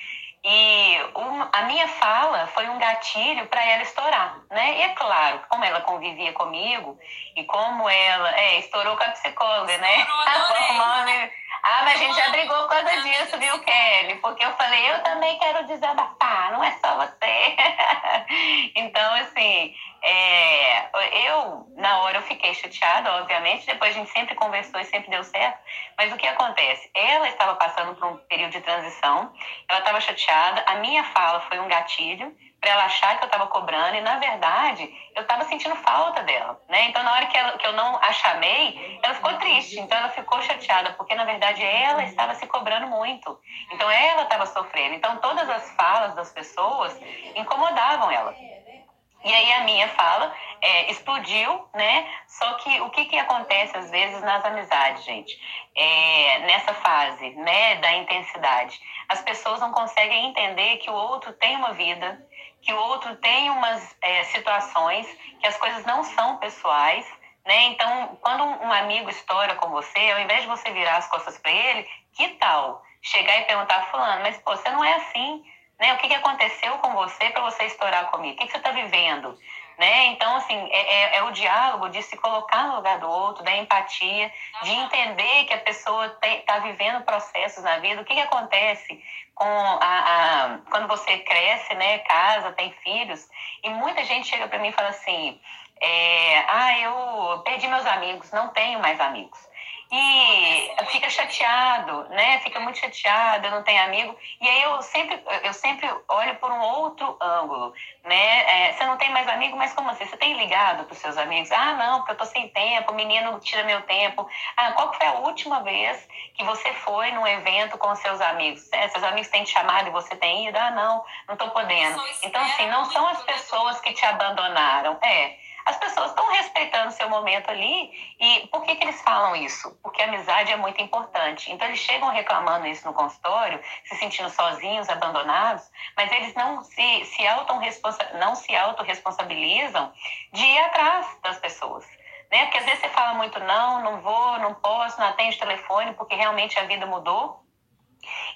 e uma, a minha fala foi um gatilho para ela estourar, né? E é claro, como ela convivia comigo e como ela é, estourou com a psicóloga, né? Estourou, [LAUGHS] Ah, mas a gente já brigou por causa disso, viu, Kelly? Porque eu falei, eu também quero desabafar, não é só você. [LAUGHS] então, assim, é, eu, na hora, eu fiquei chateada, obviamente, depois a gente sempre conversou e sempre deu certo. Mas o que acontece? Ela estava passando por um período de transição, ela estava chateada, a minha fala foi um gatilho, para ela achar que eu estava cobrando, e na verdade eu estava sentindo falta dela, né? Então, na hora que, ela, que eu não a chamei, ela ficou triste, então ela ficou chateada, porque na verdade ela estava se cobrando muito, então ela estava sofrendo. Então, todas as falas das pessoas incomodavam ela. E aí a minha fala é, explodiu, né? Só que o que, que acontece às vezes nas amizades, gente? É, nessa fase, né, da intensidade, as pessoas não conseguem entender que o outro tem uma vida, que o outro tem umas é, situações que as coisas não são pessoais, né? Então, quando um amigo estoura com você, ao invés de você virar as costas para ele, que tal chegar e perguntar, fulano, mas pô, você não é assim, né? O que, que aconteceu com você para você estourar comigo? O que, que você está vivendo? Né? Então, assim, é, é, é, o diálogo de se colocar no lugar do outro, da empatia, de entender que a pessoa está vivendo processos na vida. O que, que acontece com a, a, quando você cresce, né, casa, tem filhos, e muita gente chega para mim e fala assim, é, ah, eu perdi meus amigos, não tenho mais amigos e fica chateado, né? Fica muito chateado, não tem amigo. E aí eu sempre, eu sempre olho por um outro ângulo, né? É, você não tem mais amigo, mas como assim? Você tem ligado para os seus amigos? Ah, não, porque eu tô sem tempo, o menino tira meu tempo. Ah, qual foi a última vez que você foi num evento com seus amigos? É, seus amigos têm te chamado e você tem ido? Ah, não, não tô podendo. Então, assim, não são as pessoas que te abandonaram. É, as pessoas estão respeitando seu momento ali. E por que, que eles falam isso? Porque a amizade é muito importante. Então, eles chegam reclamando isso no consultório, se sentindo sozinhos, abandonados, mas eles não se, se não se autorresponsabilizam de ir atrás das pessoas. Né? Porque às vezes você fala muito, não, não vou, não posso, não atende telefone, porque realmente a vida mudou.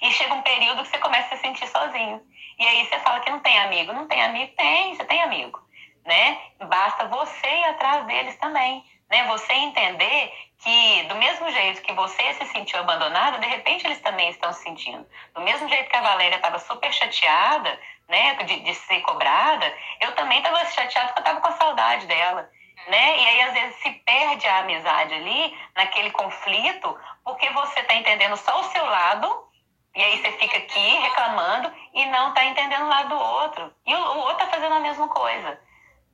E chega um período que você começa a se sentir sozinho. E aí você fala que não tem amigo. Não tem amigo? Tem, você tem amigo né? Basta você ir atrás deles também, né? Você entender que do mesmo jeito que você se sentiu abandonada, de repente eles também estão se sentindo. Do mesmo jeito que a Valéria estava super chateada, né, de, de ser cobrada, eu também estava chateada porque eu estava com saudade dela. Né? E aí, às vezes, se perde a amizade ali, naquele conflito, porque você está entendendo só o seu lado, e aí você fica aqui reclamando e não está entendendo o lado do outro. E o outro está fazendo a mesma coisa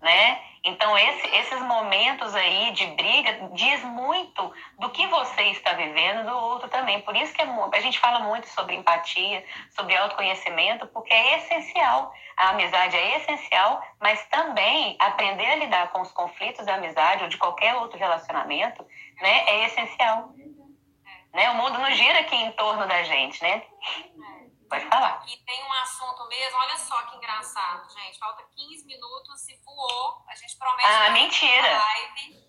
né? Então, esse, esses momentos aí de briga diz muito do que você está vivendo do outro também. Por isso que é, a gente fala muito sobre empatia, sobre autoconhecimento, porque é essencial. A amizade é essencial, mas também aprender a lidar com os conflitos da amizade ou de qualquer outro relacionamento, né, é essencial. Né? O mundo não gira aqui em torno da gente, né? Pode falar. E tem um assunto mesmo, olha só que engraçado, gente. Falta 15 minutos e voou. A gente promete. Ah, mentira. Live,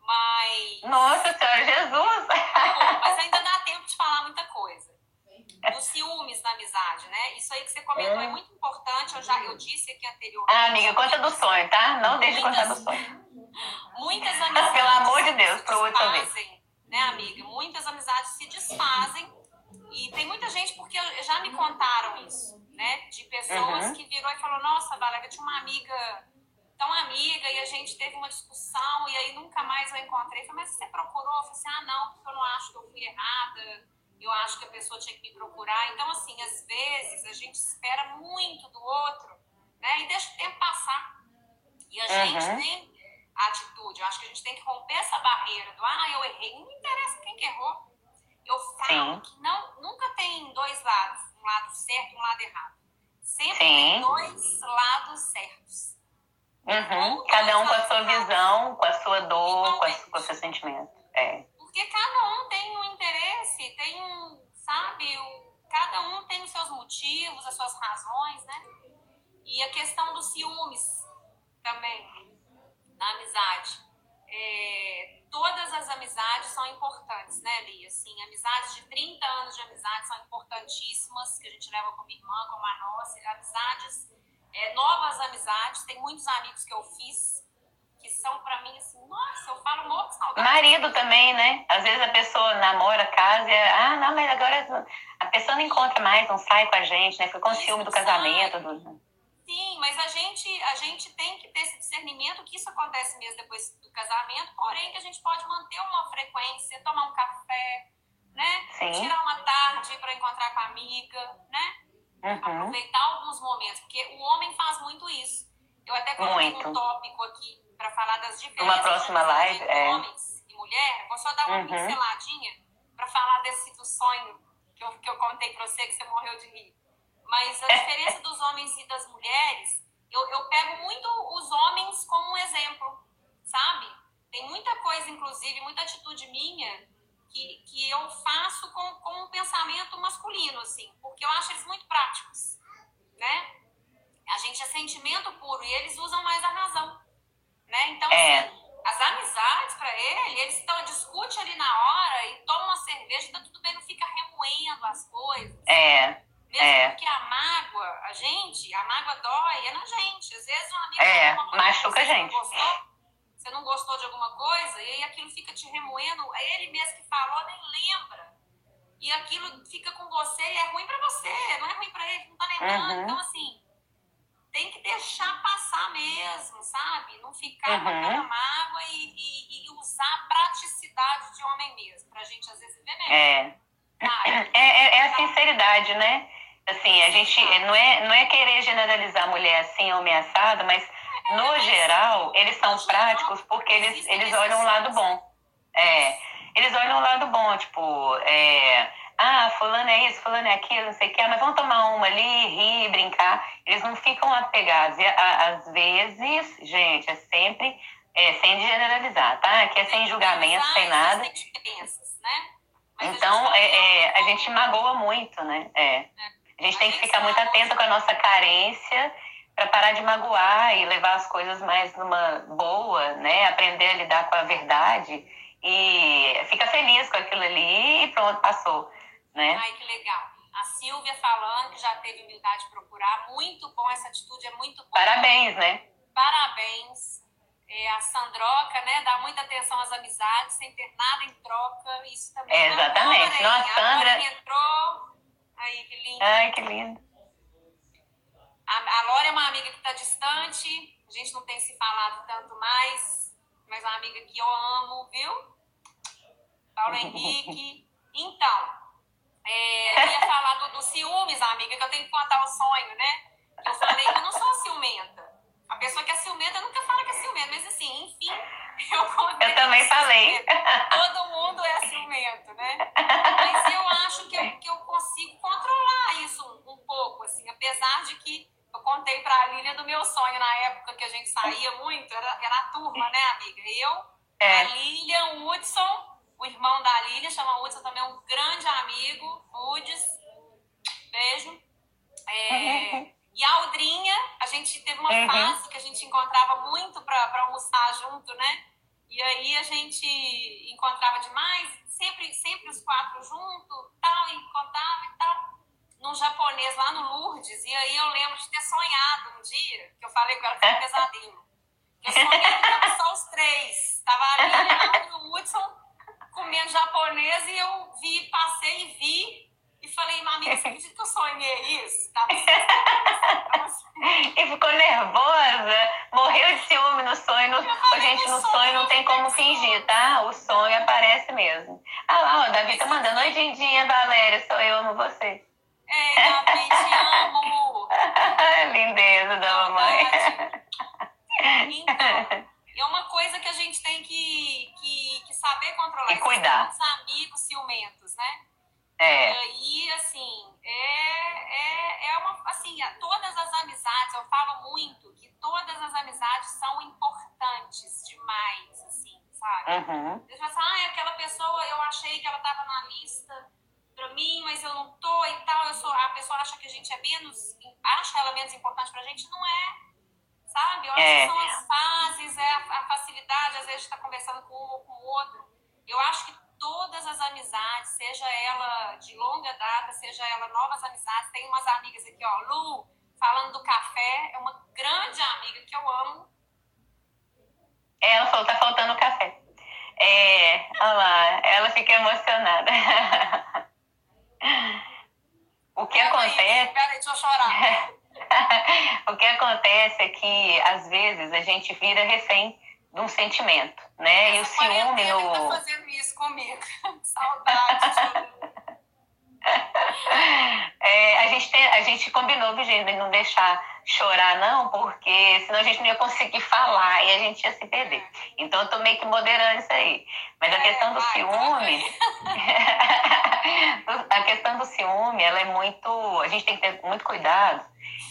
mas. Nossa Senhora, Jesus! mas ainda dá tempo de falar muita coisa. Os ciúmes na amizade, né? Isso aí que você comentou é, é muito importante. Eu já eu disse aqui anteriormente. Ah, amiga, conta do sonho, tá? Não deixe de contar do sonho. Muitas amizades. Pelo amor de Deus, pro outro Né, amiga? Muitas amizades se desfazem e tem muita gente, porque já me contaram isso, né? De pessoas uhum. que virou e falou, nossa, Valéria, tinha uma amiga tão amiga e a gente teve uma discussão e aí nunca mais eu encontrei. Eu falei, mas você procurou? Eu falei assim, ah, não, porque eu não acho que eu fui errada, eu acho que a pessoa tinha que me procurar. Então, assim, às vezes a gente espera muito do outro, né? E deixa o tempo passar. E a uhum. gente tem atitude, eu acho que a gente tem que romper essa barreira do, ah, eu errei. Não interessa quem que errou. Eu falo Sim. que não, nunca tem dois lados, um lado certo e um lado errado. Sempre Sim. tem dois lados certos. Uhum. Cada um com a sua visão, com a sua dor, com, a, com o seu sentimento. É. Porque cada um tem um interesse, tem um, sabe, o, cada um tem os seus motivos, as suas razões, né? E a questão dos ciúmes também, na amizade. É, todas as amizades são importantes, né, Lia? Assim, amizades de 30 anos de amizade são importantíssimas, que a gente leva como irmã, como a nossa. Amizades, é, novas amizades, tem muitos amigos que eu fiz que são para mim assim, nossa, eu falo muito saudade. Marido também, né? Às vezes a pessoa namora, casa e, ah, não, mas agora a pessoa não encontra mais, não sai com a gente, né? Fica com ciúme do casamento. Do... Sim, mas a gente, a gente tem que ter esse discernimento que isso acontece mesmo depois do casamento, porém que a gente pode manter uma frequência, tomar um café, né? Sim. Tirar uma tarde para encontrar com a amiga, né? Uhum. Aproveitar alguns momentos, porque o homem faz muito isso. Eu até coloquei um tópico aqui para falar das diferenças uma próxima live, entre é. homens e mulher. Vou só dar uma uhum. pinceladinha para falar desse do sonho que eu, que eu contei para você que você morreu de rir. Mas a diferença dos homens e das mulheres, eu, eu pego muito os homens como um exemplo, sabe? Tem muita coisa, inclusive, muita atitude minha que, que eu faço com, com um pensamento masculino, assim, porque eu acho eles muito práticos, né? A gente é sentimento puro e eles usam mais a razão, né? Então, é. assim, As amizades para ele, eles estão discute ali na hora e toma uma cerveja, tá tudo bem, não fica remoendo as coisas. É. Mesmo é. porque a mágoa, a gente, a mágoa dói, é na gente. Às vezes um amigo é, machuca a gente. Não gostou, você não gostou de alguma coisa, e aí aquilo fica te remoendo, é ele mesmo que falou, nem lembra. E aquilo fica com você e é ruim para você, não é ruim para ele, não tá lembrando. Uhum. Então, assim, tem que deixar passar mesmo, sabe? Não ficar uhum. com aquela mágoa e, e, e, usar a praticidade de homem mesmo, pra gente às vezes ver mesmo. É. É, é, é a sinceridade, né? Assim, a gente não é, não é querer generalizar a mulher assim ameaçada, mas no geral, eles são práticos porque eles, eles olham o lado bom. É, eles olham o lado bom, tipo, é, ah, fulano é isso, fulano é aquilo, não sei o que, mas vamos tomar uma ali, rir, brincar. Eles não ficam apegados. E às vezes, gente, é sempre é, sem generalizar, tá? Aqui é sem julgamento, sem nada. Né? Então, é, é, a gente magoa muito, né? É. é. A gente tem que ficar muito atento com a nossa carência para parar de magoar e levar as coisas mais numa boa, né? Aprender a lidar com a verdade e fica feliz com aquilo ali e pronto, passou, né? Ai, que legal. A Silvia falando que já teve humildade de procurar, muito bom, essa atitude é muito boa. Parabéns, né? Parabéns. É, a Sandroca, né, dá muita atenção às amizades, sem ter nada em troca, isso também é, Exatamente. Nossa, Sandra... entrou Aí, que lindo. Ai, que lindo. A, a Lore é uma amiga que está distante, a gente não tem se falado tanto mais, mas é uma amiga que eu amo, viu? Paulo Henrique. [LAUGHS] Então, é, eu ia falar do, do ciúmes, amiga, que eu tenho que contar o sonho, né? Eu falei que eu não sou ciumenta. A pessoa que é ciumenta nunca fala que é ciumenta, mas assim, enfim, [LAUGHS] eu contei. Eu também falei. Todo mundo é ciumento, né? Mas eu acho que eu, que eu consigo controlar isso um, um pouco, assim, apesar de que eu contei pra Lília do meu sonho na época que a gente saía muito, era, era a turma, né, amiga? Eu, é. a Lília, o Hudson, o irmão da Lília, chama Hudson também, um grande amigo, Udes, beijo. É, [LAUGHS] e a Aldrinha, a gente teve uma uhum. fase que a gente encontrava muito para almoçar junto, né? E aí a gente encontrava demais, sempre, sempre os quatro juntos, tal, e contava e tal, num japonês lá no Lourdes. E aí eu lembro de ter sonhado um dia, que eu falei que era um pesadelo. Eu sonhei que tava só os três. Tava ali, e o Hudson comendo japonês e eu vi, passei e vi e falei, amiga, você acredita que eu sonhei isso? Assim, [LAUGHS] e ficou nervosa, morreu de ciúme no sonho. No... Gente, no sonho, sonho não tem como fingir, tá? O sonho aparece mesmo. Ah lá, o Davi tá mandando, oi, Dindinha, Valéria, sou eu, amo você. Ei, Davi, te amo! [LAUGHS] Lindeza da mamãe. [LAUGHS] Então, é uma coisa que a gente tem que, que, que saber controlar. E cuidar. Os amigos ciumentos, né? É. E aí, assim, é, é, é uma. Assim, todas as amizades, eu falo muito que todas as amizades são importantes demais, assim, sabe? Uhum. Você fala assim, ah, aquela pessoa, eu achei que ela tava na lista pra mim, mas eu não tô e tal. Eu sou, a pessoa acha que a gente é menos. acha ela menos importante pra gente, não é. Sabe? Eu acho é. que são as fases, é a, a facilidade, às vezes, de estar tá conversando com um ou com o outro. Eu acho que todas as amizades, seja ela de longa data, seja ela novas amizades. Tem umas amigas aqui, ó, Lu, falando do café, é uma grande amiga que eu amo. Ela falou, tá faltando café. É, olha lá, ela fica emocionada. [LAUGHS] o que acontece. Peraí, deixa eu chorar. [LAUGHS] o que acontece é que, às vezes, a gente vira refém de um sentimento, né? e o ciúme no. Tá fazendo isso comigo. [LAUGHS] Saudade. é, a, gente tem, a gente combinou, Virginia, de não deixar chorar, não, porque senão a gente não ia conseguir falar e a gente ia se perder. Então eu tô meio que moderando isso aí. Mas a é, questão do ciúme. [LAUGHS] a questão do ciúme, ela é muito. A gente tem que ter muito cuidado,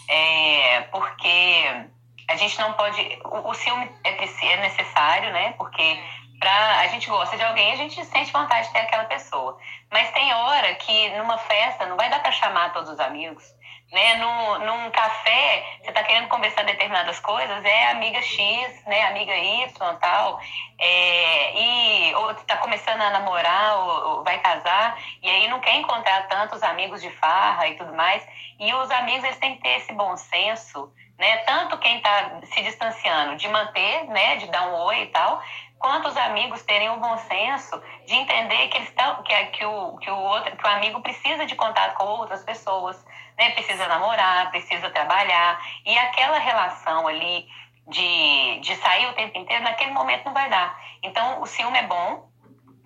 é, porque a gente não pode. O, o ciúme é, é necessário, né? Porque pra, a gente gosta de alguém, a gente sente vontade de ter aquela pessoa. Mas tem hora que numa festa não vai dar para chamar todos os amigos. Né? Num, num café, você está querendo conversar determinadas coisas, é amiga X, né, amiga Y tal, é, e ou está começando a namorar ou, ou, vai casar, e aí não quer encontrar tantos amigos de farra e tudo mais. E os amigos eles têm que ter esse bom senso, né? Tanto quem está se distanciando de manter, né, de dar um oi e tal, quanto os amigos terem o bom senso de entender que eles estão que, que o que o outro que o amigo precisa de contato com outras pessoas né? Precisa namorar, precisa trabalhar. E aquela relação ali de, de sair o tempo inteiro, naquele momento não vai dar. Então, o ciúme é bom,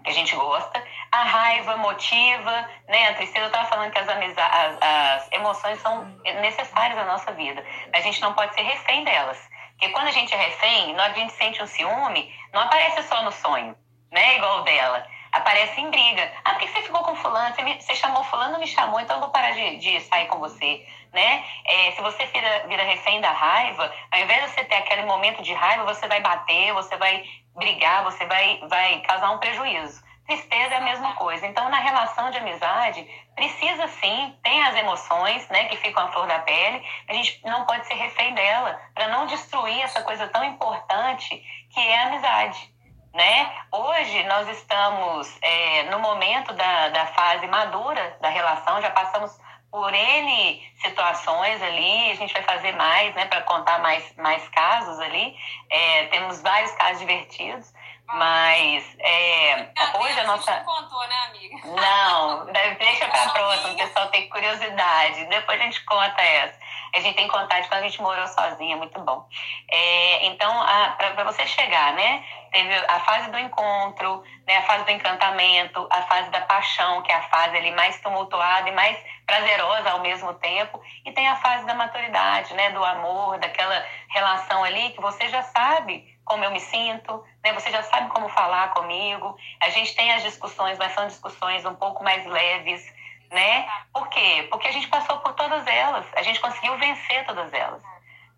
que a gente gosta. A raiva motiva, né? A tristeza, eu estava falando que as, as, as emoções são necessárias na nossa vida. A gente não pode ser refém delas. Porque quando a gente é refém, na hora que a gente sente um ciúme, não aparece só no sonho, né? Igual o dela aparece em briga. Ah, por que você ficou com fulano? Você, me, você chamou fulano, me chamou, então eu vou parar de, de sair com você, né? É, se você vira, vira refém da raiva, ao invés de você ter aquele momento de raiva, você vai bater, você vai brigar, você vai, vai causar um prejuízo. Tristeza é a mesma coisa. Então, na relação de amizade, precisa sim, tem as emoções, né, que ficam à flor da pele, a gente não pode ser refém dela, para não destruir essa coisa tão importante que é a amizade né? Hoje nós estamos é, no momento da, da fase madura da relação, já passamos por N situações ali, a gente vai fazer mais, né, para contar mais, mais casos ali. É, temos vários casos divertidos, mas é, hoje a nossa. Não contou, né, amiga? Não, deixa para a próxima, o pessoal tem curiosidade. Depois a gente conta essa. A gente tem de quando a gente morou sozinha, muito bom. É, então, para você chegar, né? Teve a fase do encontro, né, a fase do encantamento, a fase da paixão, que é a fase ali mais tumultuada e mais prazerosa ao mesmo tempo, e tem a fase da maturidade, né, do amor, daquela relação ali que você já sabe como eu me sinto, né? Você já sabe como falar comigo. A gente tem as discussões, mas são discussões um pouco mais leves, né? Por quê? Porque a gente passou por todas elas, a gente conseguiu vencer todas elas.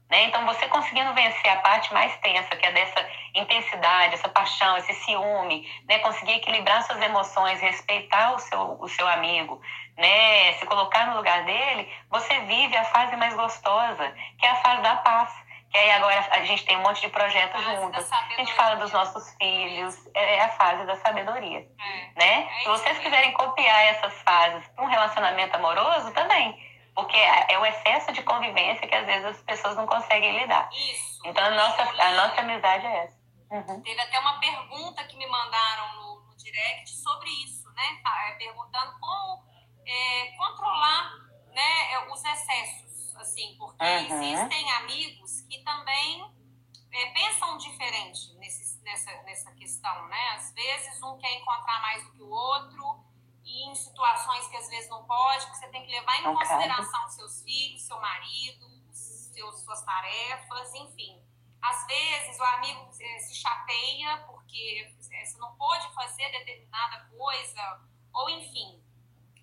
Né? Então, você conseguindo vencer a parte mais tensa, que é dessa intensidade, essa paixão, esse ciúme, né? conseguir equilibrar suas emoções, respeitar o seu, o seu amigo, né? se colocar no lugar dele, você vive a fase mais gostosa, que é a fase da paz. E aí agora a gente tem um monte de projetos juntos. A gente fala dos nossos filhos, é, é a fase da sabedoria. É. Né? É Se vocês quiserem copiar essas fases para um relacionamento amoroso, também. Porque é, é o excesso de convivência que às vezes as pessoas não conseguem lidar. Isso. Então a nossa, a nossa amizade é essa. Uhum. Teve até uma pergunta que me mandaram no, no direct sobre isso, né? Tá, perguntando como controlar né, os excessos assim, porque uhum. existem amigos é, pensam diferente nesse, nessa, nessa questão, né? Às vezes um quer encontrar mais do que o outro e em situações que às vezes não pode, que você tem que levar em okay. consideração seus filhos, seu marido, seus, suas tarefas, enfim. Às vezes o amigo é, se chateia porque é, você não pode fazer determinada coisa, ou enfim.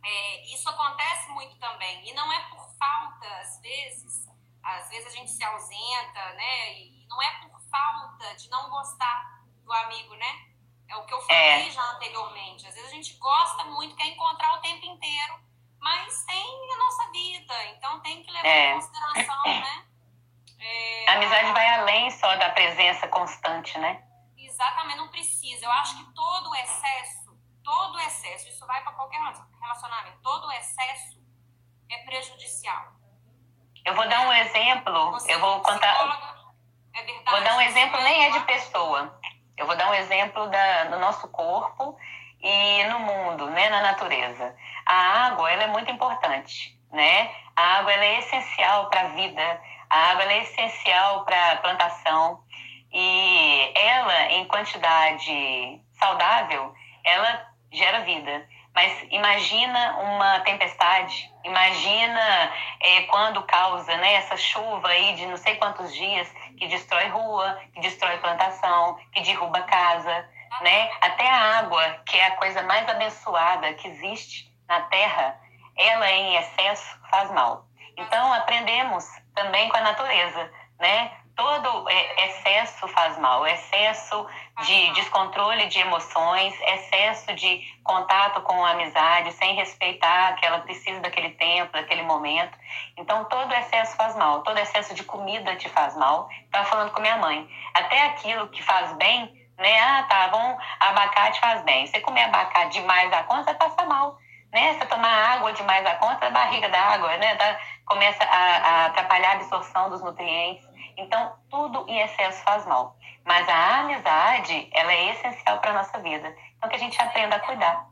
É, isso acontece muito também. E não é por falta, às vezes, às vezes a gente se ausenta, né? E não é por falta de não gostar do amigo, né? É o que eu falei é. já anteriormente. Às vezes a gente gosta muito, quer encontrar o tempo inteiro, mas tem a nossa vida, então tem que levar é. em consideração, né? É, a amizade vai além só da presença constante, né? Exatamente, não precisa. Eu acho que todo excesso, todo excesso, isso vai para qualquer relacionamento, todo excesso é prejudicial. Eu vou dar um exemplo, Você eu vou contar. É verdade, vou dar um exemplo, nem é de pessoa. Eu vou dar um exemplo da, do nosso corpo e no mundo, né, na natureza. A água, ela é muito importante, né? A água ela é essencial para a vida. A água ela é essencial para a plantação e ela, em quantidade saudável, ela gera vida. Mas imagina uma tempestade, imagina é, quando causa né, essa chuva aí de não sei quantos dias que destrói rua, que destrói plantação, que derruba casa, né? Até a água, que é a coisa mais abençoada que existe na Terra, ela em excesso faz mal. Então aprendemos também com a natureza, né? Todo é, excesso faz mal, excesso de descontrole de emoções, excesso de contato com a amizade, sem respeitar que ela precisa daquele tempo, daquele momento. Então, todo excesso faz mal, todo excesso de comida te faz mal. Estava falando com minha mãe, até aquilo que faz bem, né? Ah, tá bom, abacate faz bem. Você comer abacate demais da conta, você passa mal. Né? Você tomar água demais da conta, a barriga da água, né? Tá, começa a, a atrapalhar a absorção dos nutrientes. Então, tudo em excesso faz mal. Mas a amizade, ela é essencial para nossa vida. Então, que a gente aprenda a cuidar.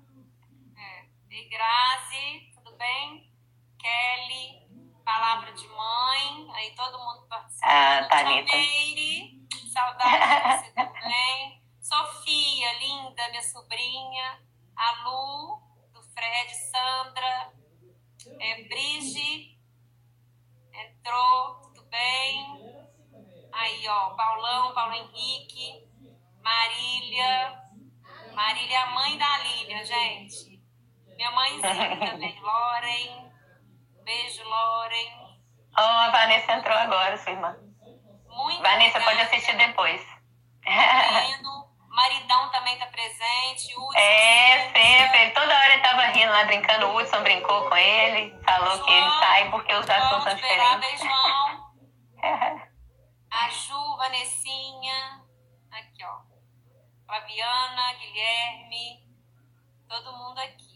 É. E Grazi, tudo bem? Kelly, palavra de mãe, aí todo mundo participando. Ah, Thalita. Meire, saudade de você também. [LAUGHS] Sofia, linda, minha sobrinha. A Lu, do Fred, Sandra. É, Brige, entrou, tudo bem? Aí, ó, Paulão, Paulo Henrique, Marília. Marília é a mãe da Lília, gente. Minha mãezinha [LAUGHS] também, Loren. Beijo, Loren. Oh, a Vanessa entrou agora, sua irmã. Muito Vanessa, obrigada. pode assistir depois. Menino, [LAUGHS] Maridão também tá presente. Hudson, É, sempre. Toda hora ele tava rindo lá, brincando. O Hudson brincou com ele, falou que ele João, sai porque os assuntos são Vamos esperar, diferentes. [LAUGHS] A Ju, Vanessinha. Aqui, ó. Flaviana, Guilherme. Todo mundo aqui.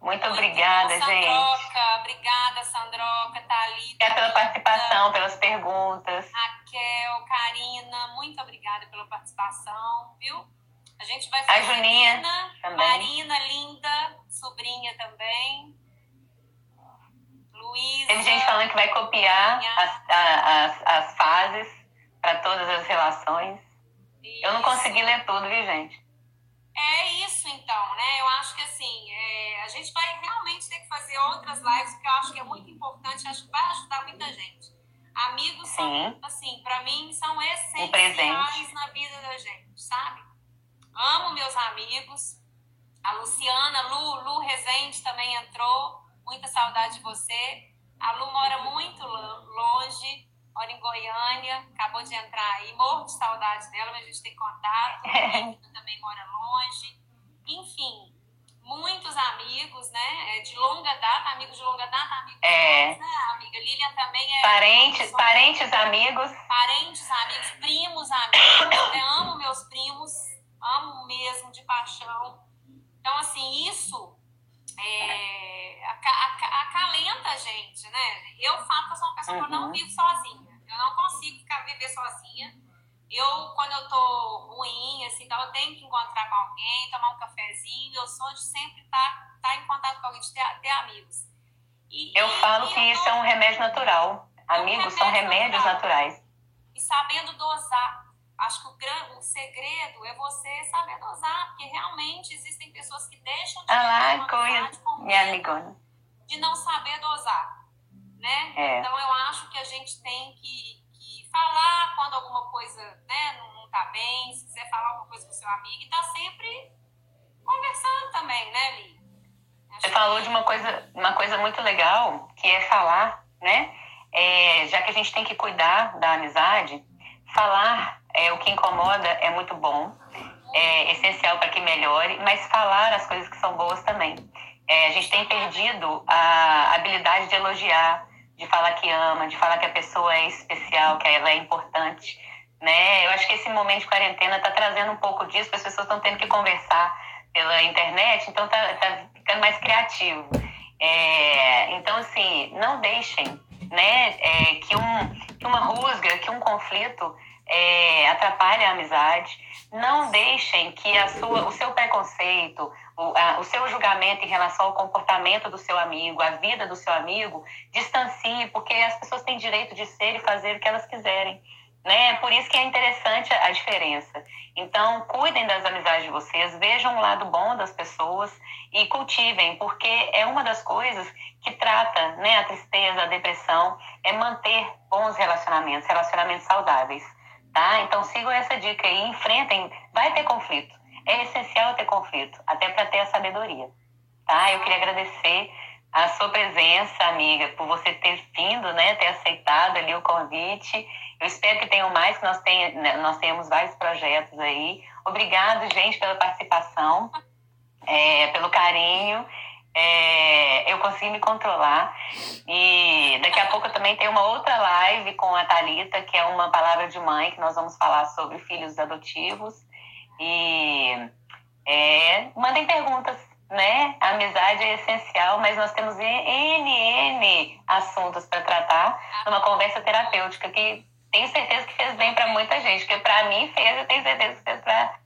Muito Muito obrigada, bom, gente. Sandroca, obrigada, Sandroca, Thalita. Obrigada pela participação, pelas perguntas. Raquel, Karina, muito obrigada pela participação, viu? A gente vai A fazer Juninha Marina, também. Marina, linda, sobrinha também. Luísa. Teve gente falando que vai copiar as, as, as fases para todas as relações. Eu não Isso. consegui ler tudo, viu, gente? É isso, então, né? Eu acho que assim, é, a gente vai realmente ter que fazer outras lives, porque eu acho que é muito importante, acho que vai ajudar muita gente. Amigos são, Sim. assim, pra mim, são Um essenciais presente. na vida da gente, sabe? Amo meus amigos. A Luciana, Lu, Lu Rezende também entrou. Muita saudade de você. A Lu mora muito lo- longe, mora em Goiânia, acabou de entrar aí. Morro de saudade dela, mas a gente tem contato. A Rita também mora longe. Enfim, muitos amigos, né? é, De longa data, amigos de longa data, amigos É. novos, né, amiga? Lilian também é. Parentes, parentes, amigos. Parentes, amigos, primos, amigos. Eu amo meus primos, amo mesmo de paixão. Então, assim, isso é, aca- aca- acalenta a gente, né? Eu falo que eu sou uma pessoa que eu não Uhum. vivo sozinha. Eu não consigo ficar viver sozinha. Eu, quando eu tô ruim, assim, então eu tenho que encontrar com alguém, tomar um cafezinho. Eu sou de sempre estar tá, em contato com alguém, de ter, ter amigos. E- Eu e- falo e que eu isso tô- é um remédio natural. Amigos são remédio remédios natural. naturais. e sabendo dosar. Acho que o, gran, o segredo é você saber dosar, porque realmente existem pessoas que deixam de Ah ter lá, uma coisa. amizade com Minha amigona. de não saber dosar, né? É. Então eu acho que a gente tem que, que falar quando alguma coisa né, não, não tá bem, se quiser falar alguma coisa com seu amigo, e tá sempre conversando também, né, Li? Acho Você que- falou de uma coisa, uma coisa muito legal, que é falar, né? É, já que a gente tem que cuidar da amizade, falar é, o que incomoda é muito bom, é essencial para que melhore, mas falar as coisas que são boas também. É, a gente tem perdido a habilidade de elogiar, de falar que ama, de falar que a pessoa é especial, que ela é importante. Né? Eu acho que esse momento de quarentena está trazendo um pouco disso, as pessoas estão tendo que conversar pela internet, então tá, tá ficando mais criativo. É, então, assim, não deixem né, é, que, um, que uma rusga, que um conflito é, atrapalhe a amizade. Não deixem que a sua, o seu preconceito, o, a, o seu julgamento em relação ao comportamento do seu amigo, a vida do seu amigo, distancie, porque as pessoas têm direito de ser e fazer o que elas quiserem. Né? Por isso que é interessante a diferença. Então, cuidem das amizades de vocês, vejam o lado bom das pessoas e cultivem, porque é uma das coisas que trata né, a tristeza, a depressão, é manter bons relacionamentos, relacionamentos saudáveis. Tá? Então, sigam essa dica aí, enfrentem, vai ter conflito. É essencial ter conflito, até para ter a sabedoria. Tá? Eu queria agradecer a sua presença, amiga, por você ter vindo né, ter aceitado ali o convite. Eu espero que tenham mais, que nós, tenha, né, nós tenhamos vários projetos aí. Obrigado, gente, pela participação, é, pelo carinho. É, eu consegui me controlar. E daqui a pouco também tenho uma outra live com a Thalita, que é uma palavra de mãe, que nós vamos falar sobre filhos adotivos. E é, mandem perguntas né? A amizade é essencial, mas nós temos N, N assuntos para tratar numa conversa terapêutica que tenho certeza que fez bem para muita gente, que para mim fez, eu tenho certeza que fez para